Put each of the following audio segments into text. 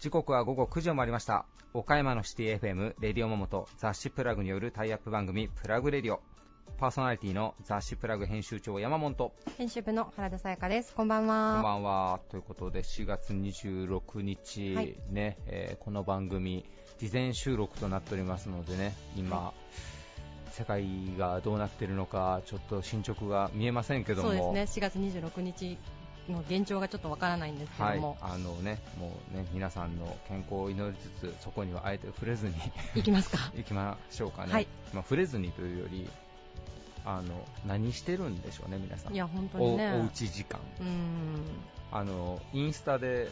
時刻は午後9時を回りました。岡山のシティ FM レディオモモと雑誌プラグによるタイアップ番組プラグレディオ。パーソナリティの雑誌プラグ編集長山本。こ編集部の原田さやかです。こんばんは。んばんは。ということで4月26日、はい。ね、えーこの番組事前収録となっておりますのでね今、世界がどうなっているのかちょっと進捗が見えませんけどもそうですね。4月26日の現状がちょっとわからないんですけはいども、、あのね、もうね、皆さんの健康を祈りつつ、そこにはあえて触れずにい、きますか。行きましょうかね、はいまあ、触れずにというよりあの何してるんでしょうね皆さんいや本当おにね。おうち時間うーん。あのインスタで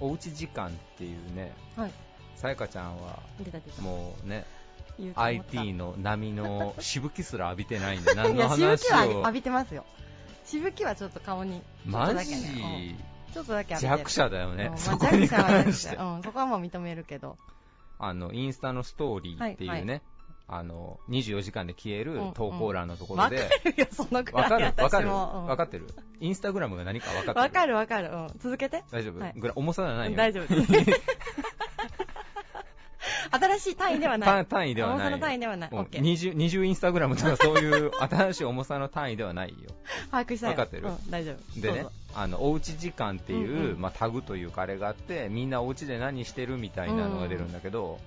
おうち時間っていうねはい。さやかちゃんは。もうね IT の波の しぶきすら浴びてないんで何の話しぶきはを浴びてますよ。しぶきはちょっと顔に、マだけね。ジうん。ちょっとだけ。弱者だよね、うんそこに関して。うん、そこはもう認めるけど。あのインスタのストーリーっていうね、はいはあの24時間で消えるうん投稿欄のところわかで、るよ、そのくらい。わかる？わかる？わかってる？インスタグラムが何かわかってる？わかるわかる。うん。続けて。大丈夫、はい。ぐらい重さじゃないよ。大丈夫。です。新しい単位ではない。単単位ではない重さの単位ではない。もうオッケー。20, 20インスタグラムとかそういう 新しい重さの単位ではないよ把握したよ。わかってる？うん、大丈夫。でねあのおうち時間っていう、うんうんまあ、タグというかあれがあってみんなお家で何してるみたいなのが出るんだけど、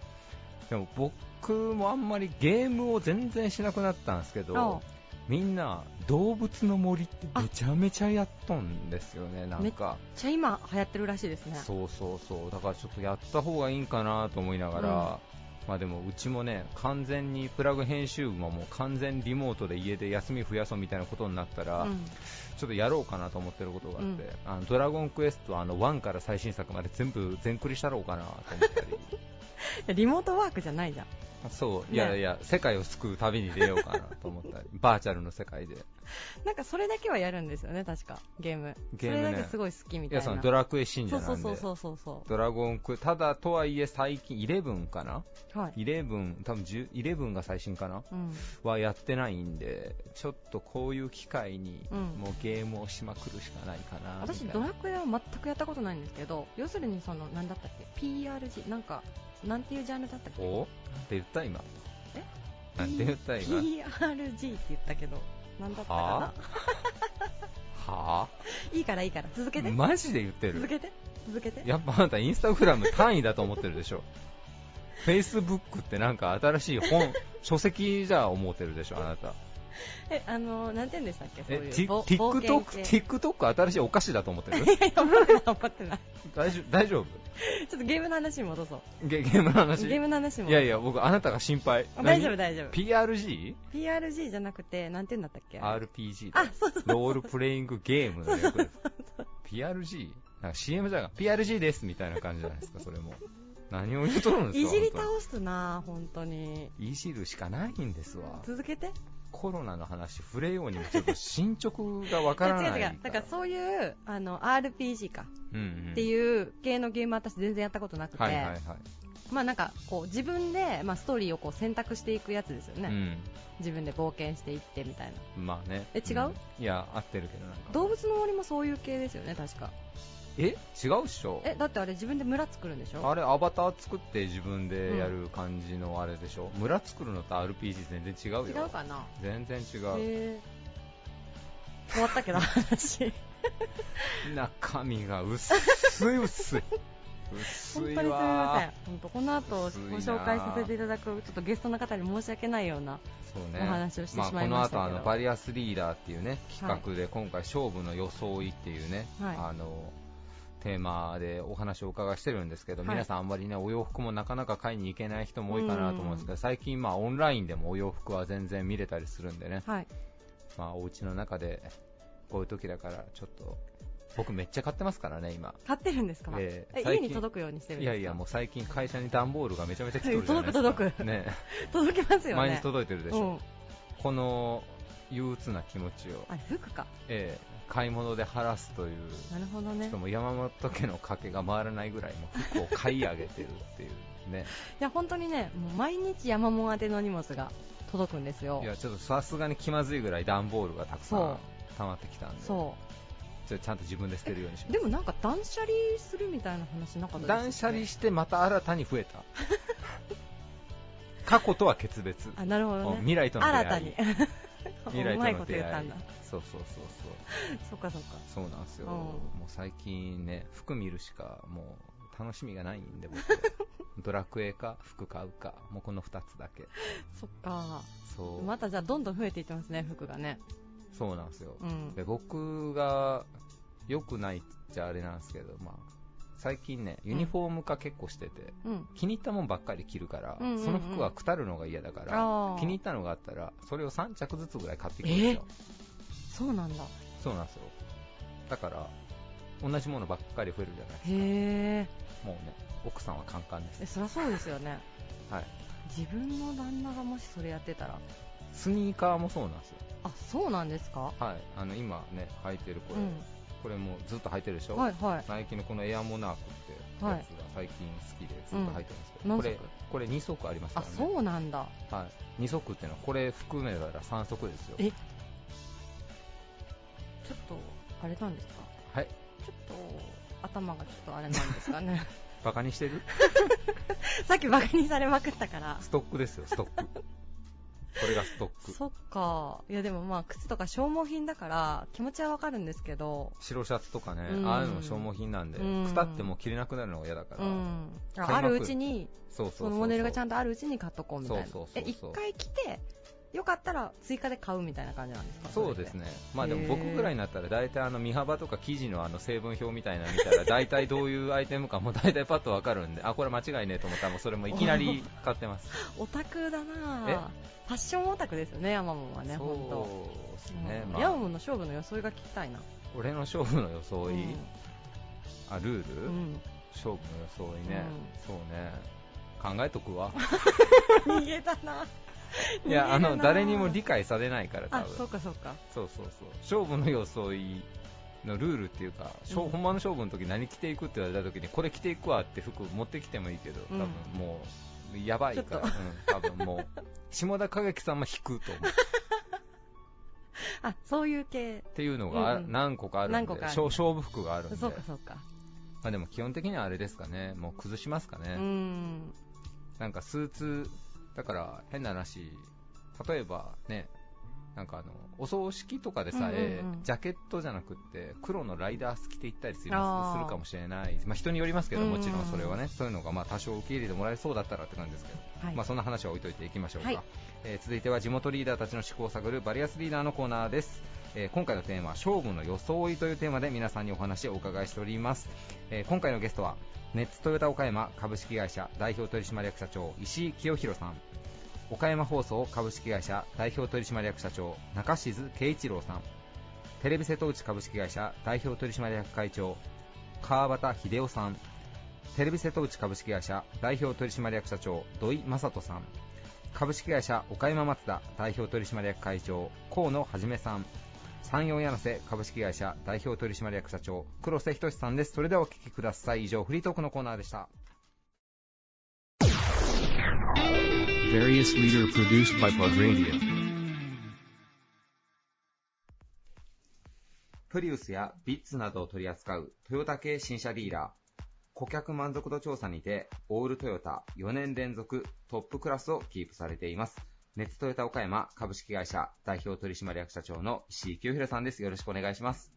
でも僕もあんまりゲームを全然しなくなったんですけどみんな動物の森ってめちゃめちゃやっとんですよねなんか。めっちゃ今流行ってるらしいですね。そうそうそう。だからちょっとやった方がいいんかなと思いながら、うん。まあでもうちもね完全にプラグ編集部ももう完全リモートで家で休み増やそうみたいなことになったら、うん。ちょっとやろうかなと思ってることがあって、うん。あのドラゴンクエストあの1から最新作まで全部全クリしたろうかなと思ったり リモートワークじゃないじゃん。そう、ねいやいや世界を救う旅に出ようかなと思ったり バーチャルの世界でなんかそれだけはやるんですよね、確か。ゲーム。ゲームねそれだけすごい好きみいたいな。やそのドラクエ信者なんでそうそうそうそうそうドラゴンクただとはいえ最近11かな？はい。11多分10 11が最新かな？うん。はやってないんでちょっとこういう機会にうんもうゲームをしまくるしかないかなみたいな私、ドラクエは全くやったことないんですけど、要するにその、なんだったっけ ?PRG、なんか、なんていうジャンルだったっけ？お？なんて言った今？え？なんて言った今？PRG って言ったけど、なんだったかはな はぁいいからいいから、続けて。マジで言ってる？続けて？続けて？やっぱあなたインスタグラム単位だと思ってるでしょ。フェイスブックってなんか新しい本書籍じゃ思ってるでしょあなた え、あの、なんて言うんでしたっけそうえいう。Tik- ぼ冒険 TikTok 系 TikTok 新しいお菓子だと思ってる？い やいや、思ってない、思ってない。大丈夫大丈夫？ちょっとゲームの話に戻そう。ゲゲームの話？ゲームの話も。いやいや僕あなたが心配あ大丈夫何大丈夫。PRG? PRG じゃなくて、なんて言うんだったっけ？RPG あ、そうそう。ロールプレイングゲームの略です PRG? なんか CM じゃが PRG ですみたいな感じじゃないですかそれも何を言うとるんですかいじり本倒すな本。当にいじるしかないんですわ続けて。コロナの話触れようにもちょっと進捗がわからない違う 違う。だからそういう、あの、RPG か。うんうん、っていう系のゲーム私全然やったことなくて、はいはいはい、まあなんかこう自分で、まあ、ストーリーをこう選択していくやつですよね、自分で冒険していってみたいな。うんまあね。え違うん。いや合ってるけどなんか。動物の森もそういう系ですよね確かえ違うっしょ？えだってあれ自分で村作るんでしょ？あれアバター作って自分でやる感じのあれでしょ、村作るのと RPG 全然違うよ。違うかな？全然違う。終わったけど話。中身が薄い薄い。薄い本当にすみません。わ本当この後ご紹介させていただくちょっとゲストの方に申し訳ないようなそうね。お話をしてしまいあ、ましたけど。この後あのバリアスリーダーっていうね企画で今回勝負の装いっていうね、はい。あのテーマでお話をお伺いしてるんですけど、はい。皆さんあんまりねお洋服もなかなか買いに行けない人も多いかなと思うんですけど、最近まあオンラインでもお洋服は全然見れたりするんでね、はい。まあお家の中でこういう時だからちょっと僕めっちゃ買ってますからね今。買ってるんですか、ええ。ー家に届くようにしてるんですか？いやいやもう最近会社に段ボールがめちゃめちゃ来てるじゃないですか。届く届く。ね、届きますよね。毎日届いてるでしょ。うん、この憂鬱な気持ちを、あれ服か？えー買い物で晴らすという、なるほどねしかも山本家の賭けが回らないぐらいもう服を買い上げてるっていう ね。いや本当にねもう毎日山門宛ての荷物が届くんですよい。や、ちょっとさすがに気まずいぐらい段ボールがたくさそん溜まってきたんで、そちょちゃんと自分で捨てるようにしう。ます。でもなんか断捨離するみたいな話なかったです断捨離してまた新たに増えた。過去とは決別。あ、なるほどね。未来との出会い。新たに。未来ととの出会い言ったんだ。。そうそうそうそう。そっかそっか。そうなんですよ。うんもう最近ね、服見るしかもう楽しみがないんで僕。ドラクエか服買うか、もうこの2つだけ。そっか。そう。またじゃあどんどん増えていってますね、服がね。そうなんですよ。うん。で僕が良くないっちゃあれなんですけど、まあ、最近ね、ユニフォーム化結構してて、うん。気に入ったもんばっかり着るから、うんうんうんその服はくたるのが嫌だかあら、ー気に入ったのがあったら、それを3着ずつぐらい買ってくるんですよ。そうなんだ。そうなんですよ。だから、同じものばっかり増えるじゃないですへえ。か。もうね、奥さんはカンカンです。え、そりゃそうですよね。はい。自分の旦那がもしそれやってたら？スニーカーもそうなんですよ。あ、そうなんですか？はい。あの、今ね、履いてるこれ、うん。これもずっと履いてるでしょ？はいはい。ナイキのこのエアモナークってやつが最近好きでずっと履いてるんです。けど、うん。これこれ2足ありますかあら、ね。そうなんだ。はい、2足っていうのはこれ含めたら3足ですよ。え？ちょっと、あれなんですか？はい。ちょっと、頭がちょっとあれなんですかね。バカにしてる？さっきバカにされまくったから。ストックですよストック これがストック。そっか。いやでもまあ、靴とか消耗品だから、気持ちはわかるんですけど、白シャツとかね、うん。ああいうのも消耗品なんで、うん。くたっても着れなくなるのが嫌だから、うん。買いまくあるうちに、そうそうそうそのモデルがちゃんんとあるうちに買っとこうみたいな。そうそうそうえ、そう。一回着て、よかったら追加で買うみたいな感じなんですか？そうです。ね。まあでも僕ぐらいになったら大体あの身幅とか生地のあの成分表みたいなの見たら大体どういうアイテムかも大体パッとわかるんであこれ間違いねえと思った。らもうそれもいきなり買ってます。オタクだな。ファッションオタクですよね、ヤマモンはね。そうですね、うんまあ、ヤマモンの勝負の装いが聞きたいな。俺の勝負の装い、あルール、うん。うん勝負の装いね、そうね。考えとくわ。逃げたな。いやあの誰にも理解されないから多あ、分。そうかそうか。そうそうそう。勝負の装いのルールっていうか、うん。ほんまの勝負の時何着ていくって言われた時にこれ着ていくわって服持ってきてもいいけど多分もうやばいから、うん、多分もう下田景樹さんも引くと思う。あ、そういう系。っていうのが何個かあるんで、何個かある。勝勝負服があるんで。そうかそうか。まあ、でも基本的にはあれですかね。もう崩しますかね、うん。なんかスーツ、だから変な話、例えばね、なんかあの、お葬式とかでさえ、うんうんうんジャケットじゃなくって、黒のライダース着て行ったりするかもしれない。まあ人によりますけど、うんうんもちろんそれはね、そういうのがまあ多少受け入れてもらえそうだったらって感じですけど、はい。まあそんな話は置いといていきましょうか。はいえー続いては地元リーダーたちの思考を探るバリアスリーダーのコーナーです。えー今回のテーマは勝負の装いというテーマで皆さんにお話をお伺いしております。えー今回のゲストはネッツトヨタ岡山株式会社代表取締役社長石井清弘さん岡山放送株式会社代表取締役社長中静圭一郎さん。テレビ瀬戸内株式会社代表取締役会長川端秀夫さん。テレビ瀬戸内株式会社代表取締役社長土井正人さん。株式会社岡山松田代表取締役会長河野はさん。山陽柳瀬株式会社代表取締役社長黒瀬仁さんです。それではお聞きください。以上フリートークのコーナーでした。Various leader produced by Plug Radio. プリウスやビッツなどを取り扱うトヨタ系新車ディーラー。顧客満足度調査にてオールトヨタ4年連続トップクラスをキープされています。ネッツトヨタ岡山株式会社代表取締役社長の石井清弘さんです。よろしくお願いします。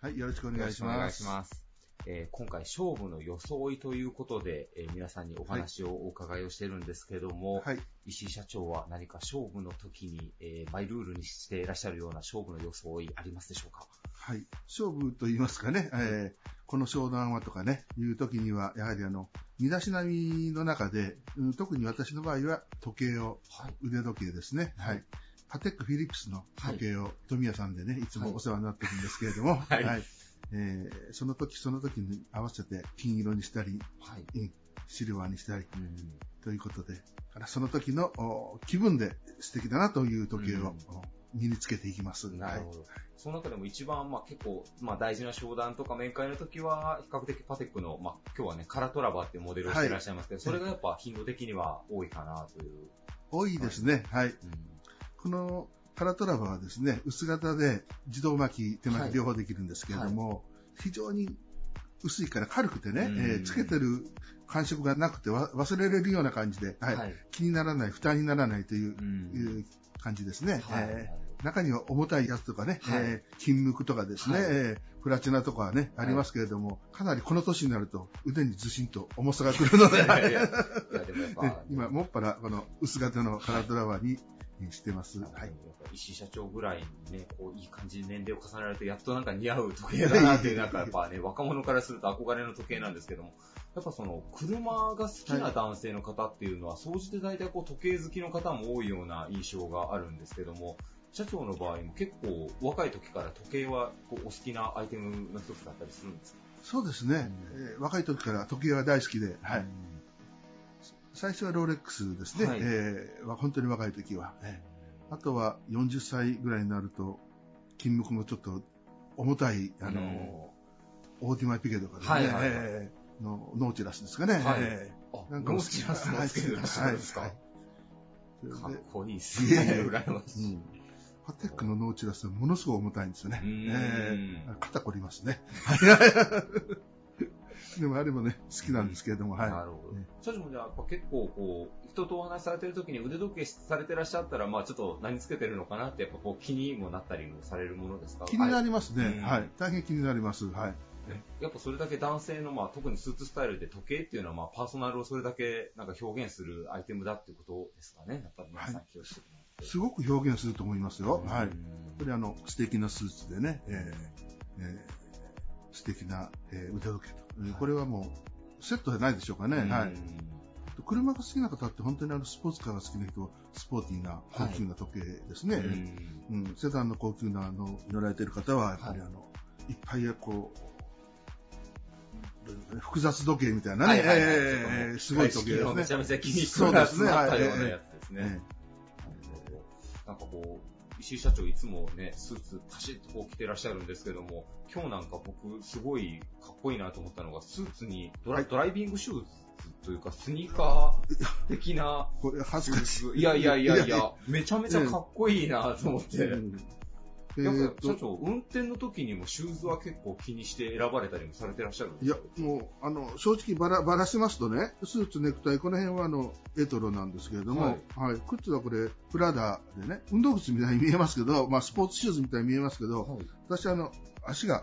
はい、よろしくおよ願いします。えー今回、勝負の装いということで、えー皆さんにお話をお伺いをしてるんですけども、はい、石井社長は何か勝負の時に、えーマイルールにしていらっしゃるような勝負の装いありますでしょうか？はい。勝負と言いますかね、えーこの商談はとかね、いう時には、やはりあの、身だしなみの中で、うん特に私の場合は時計を、はい。腕時計ですね。はい。パテックフィリップスの時計を、富谷さんでね、いつもお世話になってるんですけれども、はいえーその時その時に合わせて金色にしたり、はい。うんシルバーにしたり、うんということで、からその時のお気分で素敵だなという時計を、身につけていきます。なるほど。その中でも一番、まあ結構、まあ大事な商談とか面会の時は、比較的パテックの、まあ今日はね、カラトラバっていうモデルをしていらっしゃいますけど、それがやっぱ頻度的には多いかなという。多いですね。はい。このカラトラバはですね、薄型で自動巻き、手巻き両方できるんですけれども、はい、非常に薄いから軽くてね、えー、つけてる感触がなくて忘れれるような感じで、はい、はい、気にならない、負担にならないという,、感じですね。はい、えー、中には重たいやつとかね、はい、えー、金無垢とかですね、はい、えー、プラチナとかはね、ありますけれども、かなりこの年になると腕にずしんと重さがくるので、今、もっぱらこの薄型のカラードラワーにしてます。はい。石井社長ぐらいにね、こう、いい感じに年齢を重ねられて、やっとなんか似合う時計だなっていう、なんかやっぱね、若者からすると憧れの時計なんですけども、やっぱその、車が好きな男性の方っていうのは、総じて大体こう、時計好きの方も多いような印象があるんですけども、社長の場合も結構若い時から時計はこうお好きなアイテムの一つだったりするんですか？そうですね、うん、えー、若い時から時計は大好きで、はい、最初はローレックスですね、はい、えー、本当に若い時は、あとは40歳ぐらいになると、金木もちょっと重たい、あの、うん、オーティマイピケとかですね、はいはいはい、のノーチラスですかね。はい、えー、なんかノーチラスのつけてらっしゃるんですか、はい、かっこいいですね。羨ましい。パテックのノーチラスはものすごい重たいんですよね。えー、肩凝りますね。でもあれもね、好きなんですけれども、はい。なるほど。社長もじゃあ、結構こう、人とお話しされてる時に腕時計されてらっしゃったら、まあちょっと何つけてるのかなって、やっぱこう気にもなったりもされるものですか？気になりますね。はい。大変気になります。はい。やっぱそれだけ男性の、まあ、特にスーツスタイルで時計っていうのは、まあ、パーソナルをそれだけなんか表現するアイテムだっていうことですかね、やっぱり皆さんはい、すごく表現すると思いますよ。はい。これあの、素敵なスーツでね、えーえー、素敵な、えー、腕時計と、はい。これはもう、セットじゃないでしょうかね。はい。車が好きな方って本当にあのスポーツカーが好きな人はスポーティーな高級な時計ですね。はい、うん、セダンの高級なの乗られてる方はやっぱりあの、はい、いっぱいこう複雑時計みたいなね、えー、すごい時計ですね。めちゃめちゃ気にしてそうですね。はい。ようなやつですね。なんかこう、石井社長いつもね、スーツパシッとこう着てらっしゃるんですけども、今日なんか僕すごいかっこいいなと思ったのが、スーツにドラはい、ドライビングシューズというか、スニーカー的な。これ恥ずかしい。いやいやいやいや、めちゃめちゃかっこいいなと思って。ぱ社長、運転の時にもシューズは結構気にして選ばれたりもされてらっしゃるんですか？いや、もう、あの、正直ばら、ばらしますとね、スーツ、ネクタイ、この辺はあの、エトロなんですけれども、はい、はい、靴はこれ、プラダでね、運動靴みたいに見えますけど、まあ、スポーツシューズみたいに見えますけど、はい、私あの、足が、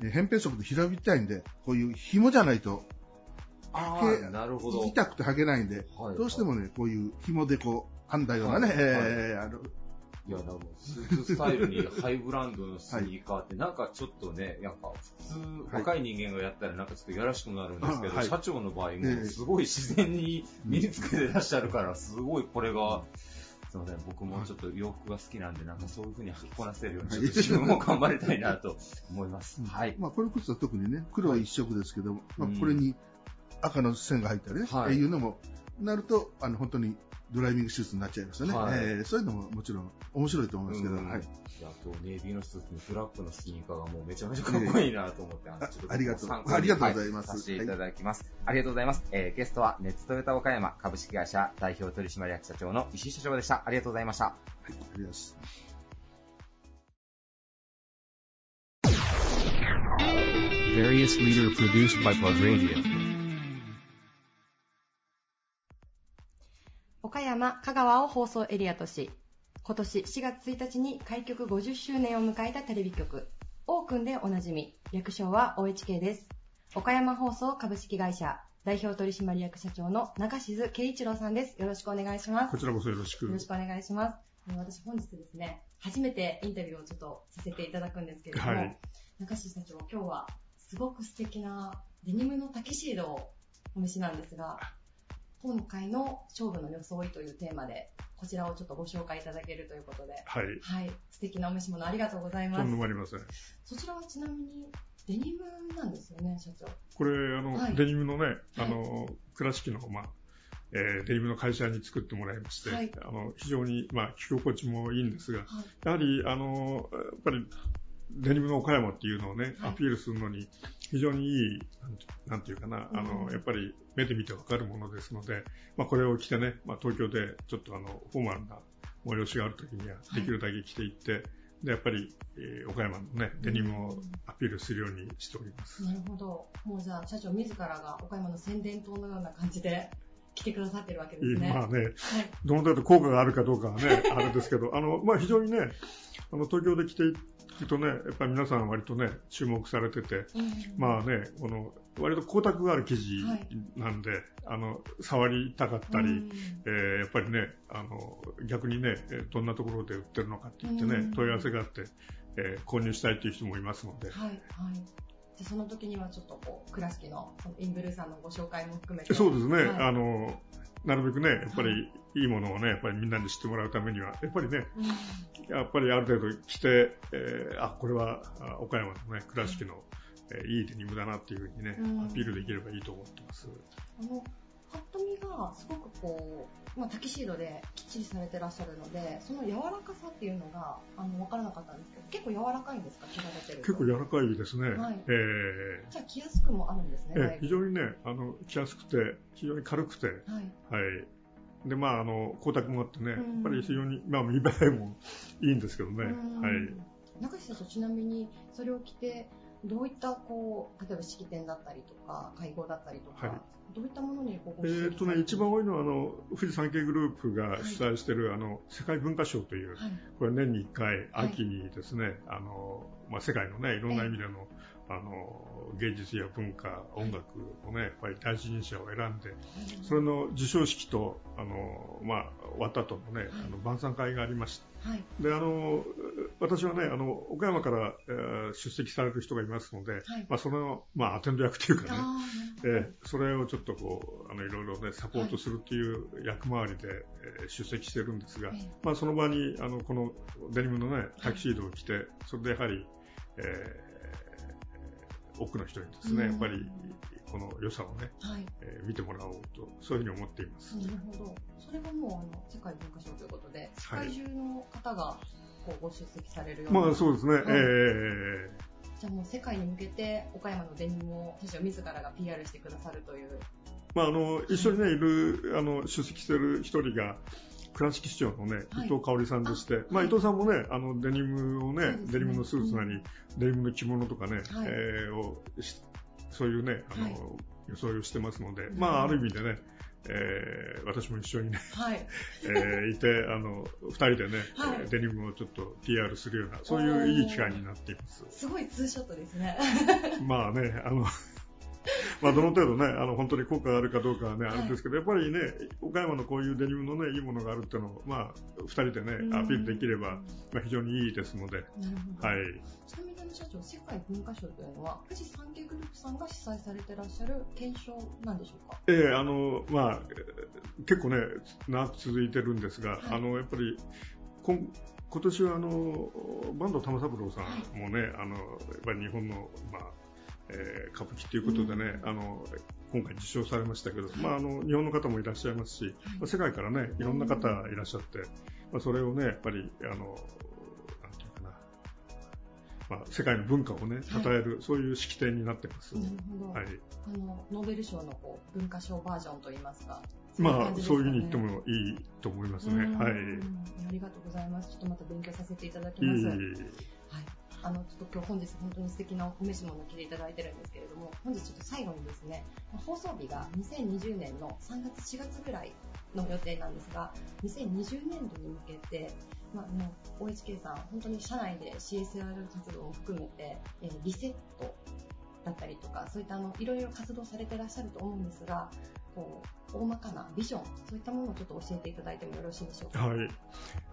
扁平足で平びたいんで、こういう紐じゃないと、ああ、なるほど。痛くて履けないんで、はい、どうしてもね、こういう紐でこう、編んだようなね、はい、えー、あの、いや、でも、スーツスタイルにハイブランドのスニーカーって、なんかちょっとね、なんか普通、若い人間がやったらなんかちょっとやらしくなるんですけど、社長の場合もすごい自然に身につけてらっしゃるから、すごいこれが、すみません、僕もちょっと洋服が好きなんで、なんかそういう風に履きこなせるように、自分も頑張りたいなと思います。はい。まあ、この靴は特にね、黒は一色ですけど、まあ、これに赤の線が入ったりね、はい、いうのも、なると、あの、本当にドライビングシューズになっちゃいますよね。はい、えー、そういうのももちろん面白いと思いますけど、はい。いや、今日ネイビーのスーツにブラックのスニーカーがもうめちゃめちゃかっこいいなと思って、えー、ありがとう。ありがとうございます。させていただきます。ありがとうございます。えー、ゲストは、ネッツトヨタ岡山株式会社代表取締役社長の石井社長でした。ありがとうございました。はい、ありがとうございます。岡山、香川を放送エリアとし、今年4月1日に開局50周年を迎えたテレビ局、オークンでおなじみ、略称は OHK です。岡山放送株式会社代表取締役社長の中静圭一郎さんです。よろしくお願いします。こちらこそよろしく。よろしくお願いします。私本日ですね、初めてインタビューをちょっとさせていただくんですけれども、はい、中静社長、今日はすごく素敵なデニムのタキシードをお召しなんですが、今回の勝負の装いというテーマで、こちらをちょっとご紹介いただけるということで、はい。はい。素敵なお召し物ありがとうございます。とんでもありません。そちらはちなみに、デニムなんですよね、社長。これ、あの、はい、デニムのね、あの、倉敷の、まあ、えー、デニムの会社に作ってもらいまして、はい、あの非常に、まあ、着心地もいいんですが、はい、やはり、あの、やっぱり、デニムの岡山っていうのをね、はいアピールするのに、非常にいい、なんていうかな、あの、うんやっぱり目で見てわかるものですので、まあ、これを着てね、まあ、東京でちょっとあの、フォーマルな催しがあるときには、いできるだけ着ていって、で、やっぱり、えー岡山のね、デニムをアピールするようにしております。なるほど。もうじゃあ、社長自らが岡山の宣伝塔のような感じで来てくださってるわけですね。まあね、はい。どの程度効果があるかどうかはね、あれですけど、あの、まあ、非常にね、あの、東京で着ていくとね、やっぱり皆さん割とね、注目されてて、うんまあね、この、割と光沢がある生地なんで、あの、触りたかったり、うん。えーやっぱりね、あの、逆にね、えーどんなところで売ってるのかって言ってね、うん。問い合わせがあって、えー購入したいっていう人もいますので、はい、はい。じゃあその時にはちょっとこう、倉敷のインブルーさんのご紹介も含めて。そうですね、はい。あの、なるべくね、やっぱりいいものをね、やっぱりみんなに知ってもらうためには、やっぱりね、うんやっぱりある程度着て、えーあ、これはあ岡山のね、倉敷の、えーいいデニムだなっていうふうにねうん、アピールできればいいと思ってます。あの、パッと見がすごくこう、まあ、タキシードできっちりされてらっしゃるので、その柔らかさっていうのが、あの、わからなかったんですけど、結構柔らかいんですか？着られてると。結構柔らかいですね。はいえじゃあ着やすくもあるんですね、ーえだいぶ非常にね、あの、着やすくて、非常に軽くて、はい。はい。で、まあ、あの、光沢もあってね、やうんっぱり非常に、まあ、見栄えもいいんですけどね。うんはい。中西社長、ちなみにそれを着て、どういったこう、例えば式典だったりとか、会合だったりとか、はい。どういったものにごえっとね、一番多いのは、あの、富士山系グループが主催している、あの、世界文化賞という、はい。これ年に1回、はい。秋にですね、あの、まあ、世界のね、い。ろんな意味での、あの、芸術や文化、音楽をね、やっぱり第一人者を選んで、それの授賞式と、あの、まあ、終わった後のね、あの晩餐会がありまして、はい。で、あの、私はね、あの、岡山から、えー出席される人がいますので、はい。まあ、その、まあ、アテンド役というかね、あえーそれをちょっとこう、あの、いろいろね、サポートするっていう役回りで、えー出席してるんですがええ、まあ、その場に、あの、このデニムのね、タキシードを着て、それでやはり、えー多くの人にですね、うん。やっぱり、この良さをね、ーはい。えー見てもらおうと、そういうふうに思っています。なるほど。それはもう、あの、世界文化賞ということで、世界中の方が、こう、ご出席されるような。まあ、そうですね、はいえじゃあもう世界に向けて、岡山のデニムを、社長自らが PR してくださるという。ーまあ、あの、一緒にね、いる、あの、出席してる一人が、倉敷市長のね、はい伊藤香織さんでして、まあ、はい伊藤さんもね、あの、デニムをね、ねデニムのスーツなり、デニムの着物とかね、はいえーをしそういうね、あの、はいをしてますので、うんまあ、ある意味でね、えー私も一緒にね、はい。えーいて、あの、二人でね、はいえーデニムをちょっと PR するような、そういういい機会になっています。すごいツーショットですね。まあね、あの、まあどの程度ね、あの本当に効果があるかどうかはね、あれですけど、やっぱりね、岡山のこういうデニムのね、いいものがあるっていうのを、まあ、二人でね、アピールできれば、まあ非常にいいですので。はい。ちなみに社長、世界文化賞というのは、富士山系グループさんが主催されてらっしゃる検証なんでしょうか？ええあの、まあ、えー結構ね、長く続いてるんですが、はい。あの、やっぱり、今今年はあの、坂東玉三郎さんもね、あの、やっぱり日本の、まあ、えー歌舞伎ということでね、うんあの、今回受賞されましたけど、はいまあ、あの、日本の方もいらっしゃいますし、まあ世界からね、いろんな方いらっしゃって、まあ、それをね、やっぱり、あの、なんていうかな、まあ、世界の文化をね、称える、そういう式典になってます。はい。あの、ノーベル賞のこう文化賞バージョンといいますか。まあ、そういうふうに言ってももいいと思いますね。はい。ありがとうございます。ちょっとまた勉強させていただきます。いえいえはい。あの、ちょっと今日本日本当に素敵なお召し物を着ていただいてるんですけれども、本日ちょっと最後にですね、放送日が2020年の3月4月ぐらいの予定なんですが、2020年度に向けて、まあ、あの、OHK さん、本当に社内で CSR 活動を含めて、えーリセットだったりとか、そういったあの、いろいろ活動されてらっしゃると思うんですが、こう、大まかなビジョン、そういったものをちょっと教えていただいてもよろしいでしょうか？はい。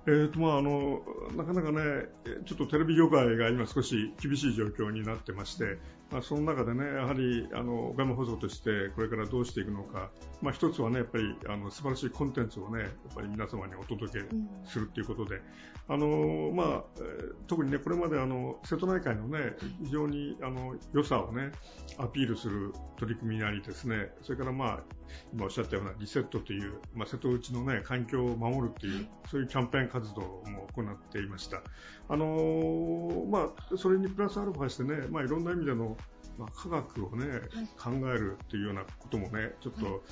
えーと、まあ、あの、なかなかね、ちょっとテレビ業界が今少し厳しい状況になってまして、その中でね、やはり、あの、岡山放送としてこれからどうしていくのか、まあ、一つはね、やっぱり、あの、素晴らしいコンテンツをね、やっぱり皆様にお届けうん。するということで、あのまあえー特にね、これまであの瀬戸内海のね、非常にあの良さをね、アピールする取り組みなりですね、それからまあ、今おっしゃったようなリセットという、まあ、瀬戸内のね、環境を守るという、そういうキャンペーン活動も行っていました。あのー、まあ、それにプラスアルファしてね、まあ、いろんな意味での、まあ、科学を考えるというようなこともね、ちょっと、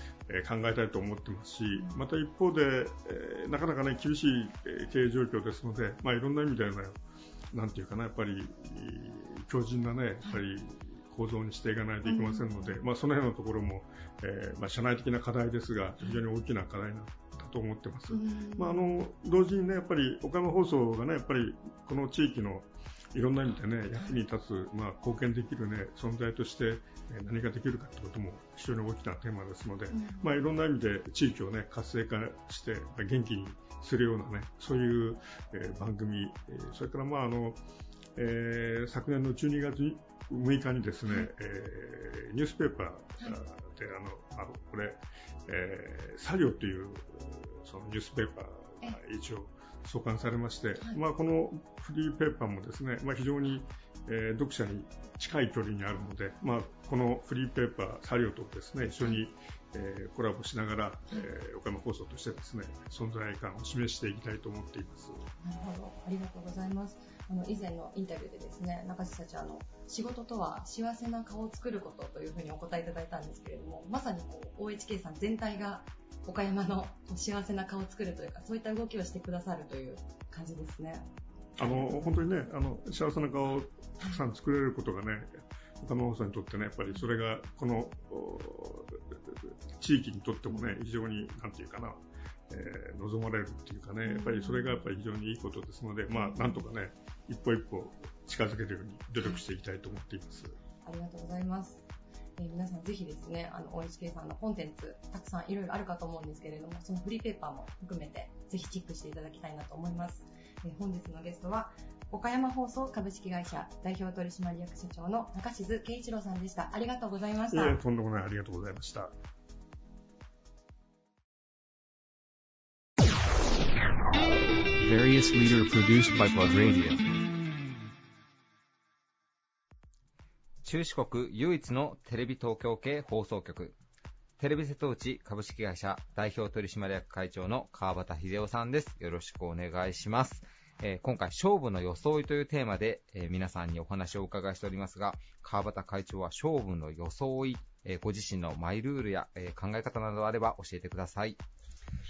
考えたいと思ってますし、また一方で、えー、なかなかね、厳しい経営状況ですので、まあ、いろんな意味でね、なんていうかな、やっぱり、強靭なね、やっぱり、構造にしていかないといけませんので、その辺のところも、社内的な課題ですが、非常に大きな課題だと思ってます。うん、まあ、あの同時にね、やっぱり岡山放送がね、やっぱりこの地域のいろんな意味でね、役に立つ、まあ、貢献できるね、存在として、え何ができるかということも非常に大きなテーマですので、うん、まあ、いろんな意味で地域をね、活性化して、元気にするようなね、そういう、えー、番組、えー、それからまあ、あの、えー、昨年の12月6日にですね、はい、えー、ニュースペーパーで、あの、あのこれ、えー、作業というそのニュースペーパーが一応創刊されまして、はい、まあ、このフリーペーパーもですね、まあ、非常に、えー、読者に近い距離にあるので、まあ、このフリーペーパー、作業とですね、一緒に、えー、コラボしながら、えー、岡山放送としてですね、存在感を示していきたいと思っています。なるほど。ありがとうございます。あの、以前のインタビューでですね、中瀬社長、あの、仕事とは幸せな顔を作ることというふうにお答えいただいたんですけれども、まさにこう、OHK さん全体が岡山の幸せな顔を作るというか、そういった動きをしてくださるという感じですね。あの、本当にね、あの、幸せな顔をたくさん作れることがね、岡野放送にとってね、やっぱりそれが、この、地域にとってもね、非常に、なんていうかな、えー、望まれるっていうかね、やっぱりそれがやっぱり非常にいいことですので、まあ、なんとかね、一歩一歩近づけるように努力していきたいと思っています。ありがとうございます。えー、皆さんぜひですね、あの、OHK さんのコンテンツ、たくさんいろいろあるかと思うんですけれども、そのフリーペーパーも含めて、ぜひチェックしていただきたいなと思います。えー、本日のゲストは、岡山放送株式会社代表取締役社長の中静圭一郎さんでした。ありがとうございました。とんでもない。ありがとうございました。various leader produced by Plug Radio. 中四国唯一のテレビ東京系放送局、テレビ瀬戸内株式会社代表取締役会長の川端秀夫さんです。よろしくお願いします。えー、今回、勝負の装いというテーマで、えー、皆さんにお話をお伺いしておりますが、川端会長は勝負の装い、えー、ご自身のマイルールや、え考え方などあれば教えてください。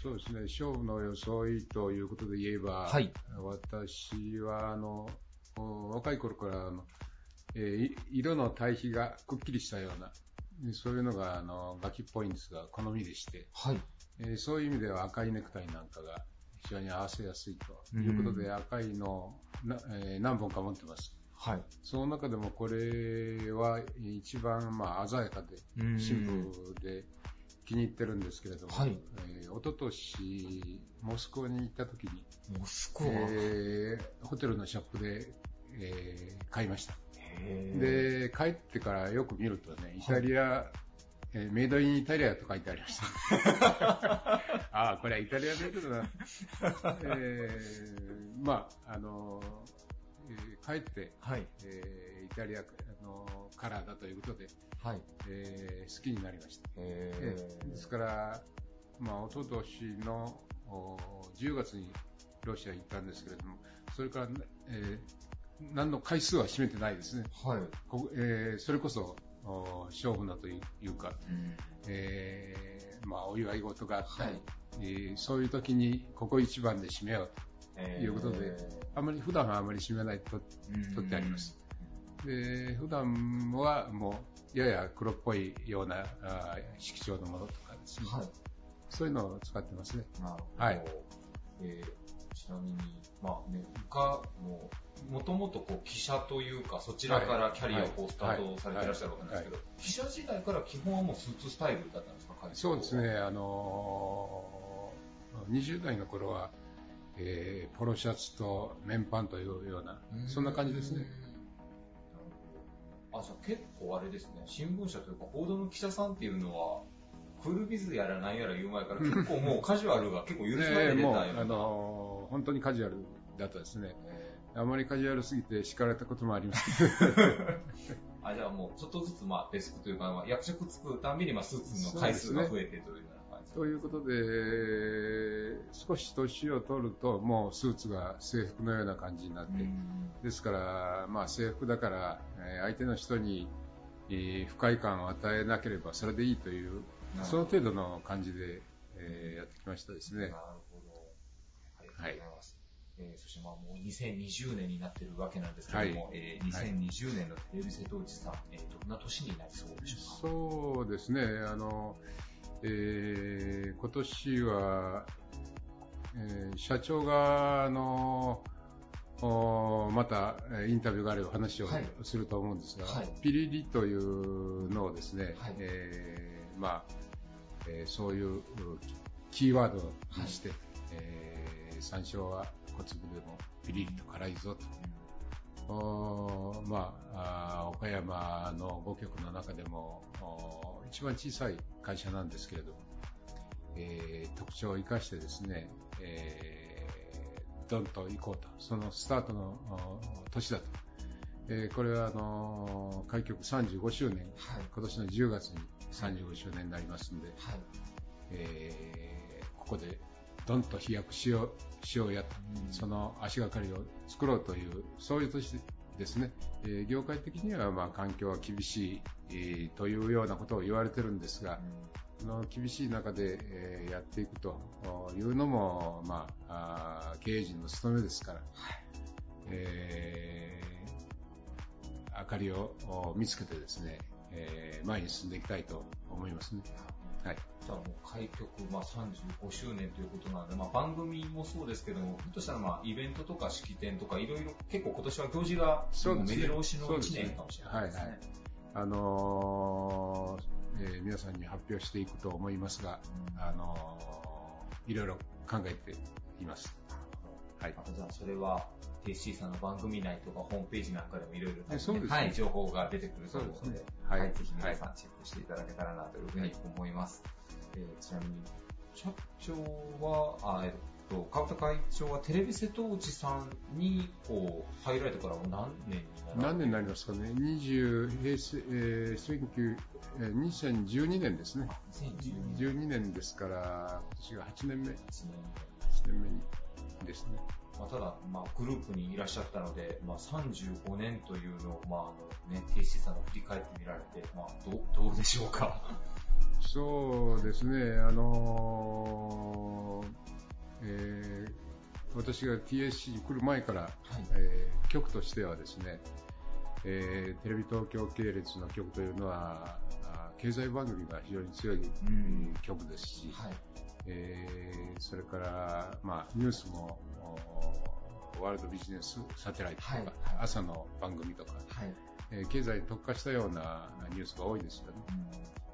そうですね、勝負の装いということで言えば、はい、私はあの若い頃からあの、えー、色の対比がくっきりしたような、そういうのがあのガキっぽいんですが、好みでして、はい。えー、そういう意味では赤いネクタイなんかが非常に合わせやすいと。いうことで、赤いのな、えー、何本か持ってます。はい、その中でもこれは一番まあ鮮やかで、シンプルで、気に入ってるんですけれども、はい、えー、一昨年モスクワに行った時に、モスクワ、えー、ホテルのショップで、えー、買いました。で、帰ってからよく見るとね、イタリア、はい、えー、メイドインイタリアと書いてありました。ああ、これはイタリアメイドだな。えー、まあ、あのえー、帰って、はい、えー、イタリア、あのカラーだということで、はいえー、好きになりました。えー、ですから、まあ、おととしの10月にロシアに行ったんですけれども、それから、えー、何の回数は占めてないですね。はいこえー、それこそ勝負なというか、うん、えー、まあ、お祝い事があったり、はい、えー、そういう時にここ一番で締めようということで、えー、あまり普段はあまり締めないと取ってあります。で普段はもうやや黒っぽいようなあ色調のものとかですね、はい、そういうのを使ってますね。なるほど。はい。えー、ちなみに、まあね、他も、もともとこう記者というか、そちらからキャリアをこうスタートされていらっしゃるわけなんですけど、記者時代から基本はもうスーツスタイルだったんですか、そうですね、あのー、20代の頃は、えー、ポロシャツと綿パンというような、そんな感じですね。あ、じゃあ結構あれですね、新聞社というか報道の記者さんっていうのは、クールビズやら何やら言う前から結構もうカジュアルが結構許されてたような、ね、あのー、本当にカジュアルだったですね。あまりカジュアルすぎて叱られたこともあります。あ、じゃあもうちょっとずつまあデスクというか、まあ、役職つくたびにまあスーツの回数が増えてというような感じということで、少し年を取ると、もうスーツが制服のような感じになって、ですから、まあ、制服だから、え相手の人に、え不快感を与えなければそれでいいという、その程度の感じで、えー、やってきましたですね。はい、えー、そしてまあもう2020年になってるわけなんですけども、はい、えー、2020年のテレビ瀬戸内さん、えー、どんな年になりそうでしょうか？そうですね、あの、えー、今年は、えー、社長が、あの、またインタビューがある話をすると思うんですが、はい、ピリリというのをですね、はい、えー、まあ、えー、そういうキーワードにして、はい、えー、山椒は小粒でもピリリと辛いぞと。おまあ、岡山の5局の中でも一番小さい会社なんですけれども、えー、特徴を生かしてですね、えー、ドンと行こうと、そのスタートの年だと。えー、これはあの開局35周年、はい、今年の10月に35周年になりますんで、はい、えー、ここでどんと飛躍しようしようやと、うん、その足がかりを作ろうという、そういう年ですね、えー、業界的にはまあ環境は厳しい、えー、というようなことを言われてるんですが、うん、の厳しい中で、えー、やっていくというのも、まあ、あ経営陣の務めですから、はい、えー、明かりを見つけてですね、えー、前に進んでいきたいと思いますね。はい。じゃあもう開局、まあ、35周年ということなので、まあ、番組もそうですけども、ひょっとしたらまあイベントとか式典とかいろいろ結構今年は行事が目白押しの1年かもしれないですね。すねはいはい。あのー、えー、皆さんに発表していくと思いますが、うん、あのー、いろいろ考えています。はい。じゃあそれは、TC さんの番組内とかホームページなんかでもいろいろ、ね、はい、情報が出てくると思うので、でね、はい、はい、ぜひ皆さんチェックしていただけたらなというふうに思います。はい、えー、ちなみに、社長は、あえっと、川田会長はテレビ瀬戸内さんに、こう、入られてからも何年になる何年になりますかね。20、平成、えー、19、えー、2012年ですね。2012年ですから、今年が8年目。8年目にですね。まあ、ただ、まあ、グループにいらっしゃったので、まあ、35年というのを、まあ、あのね、さんが振り返ってみられて、まあ、どどうでしょうか？そうですね、あのー、えー、私が TSC に来る前から、はい、えー、局としてはですね、えー、テレビ東京系列の局というのは、経済番組が非常に強い、局ですし、はい、えー、それから、まあ、ニュースもワールドビジネスサテライトとか、はい朝の番組とか、はい。えー、経済に特化したようなニュースが多いですよね。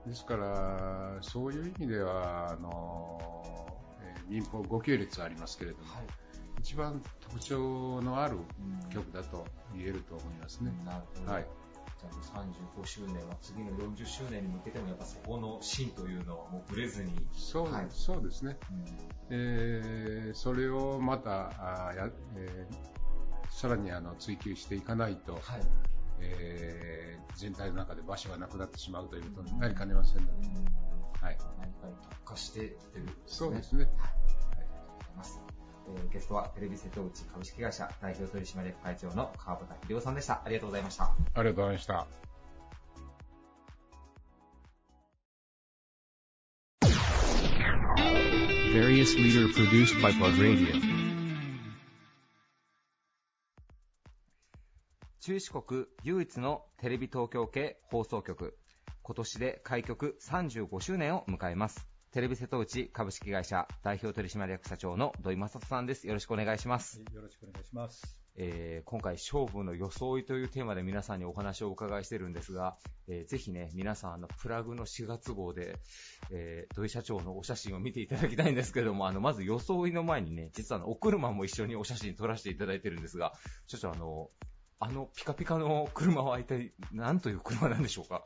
うん、ですから、そういう意味では、あのえー、民放5系列ありますけれども、はい、一番特徴のある曲だと言えると思いますね。うん、なるほど。はい35周年は次の40周年に向けてもやっぱそこの芯というのはもうぶれずに。そう,、はい、そうですね。うん、えー、それをまたあや、えー、さらにあの追求していかないと、はい、えー、全体の中で場所がなくなってしまうということになりかねませんので、うん、はい、何かに特化してってる、ね、そうですね。はい、ありがとうございます。えー、ゲストはテレビ瀬戸内株式会社代表取締役会長の川端秀夫さんでした。ありがとうございました。ありがとうございました。Various leader produced by Plug Radio. 中四国唯一のテレビ東京系放送局、今年で開局35周年を迎えます。テレビ瀬戸内株式会社代表取締役社長の土井正人さんです。よろしくお願いします。はい、よろしくお願いします。えー、今回勝負の装いというテーマで皆さんにお話をお伺いしてるんですが、えー、ぜひね、皆さんあの、プラグの4月号で、えー、土井社長のお写真を見ていただきたいんですけども、あの、まず装いの前にね、実はあの、お車も一緒にお写真撮らせていただいてるんですが、社長あの、あのピカピカの車は一体何という車なんでしょうか？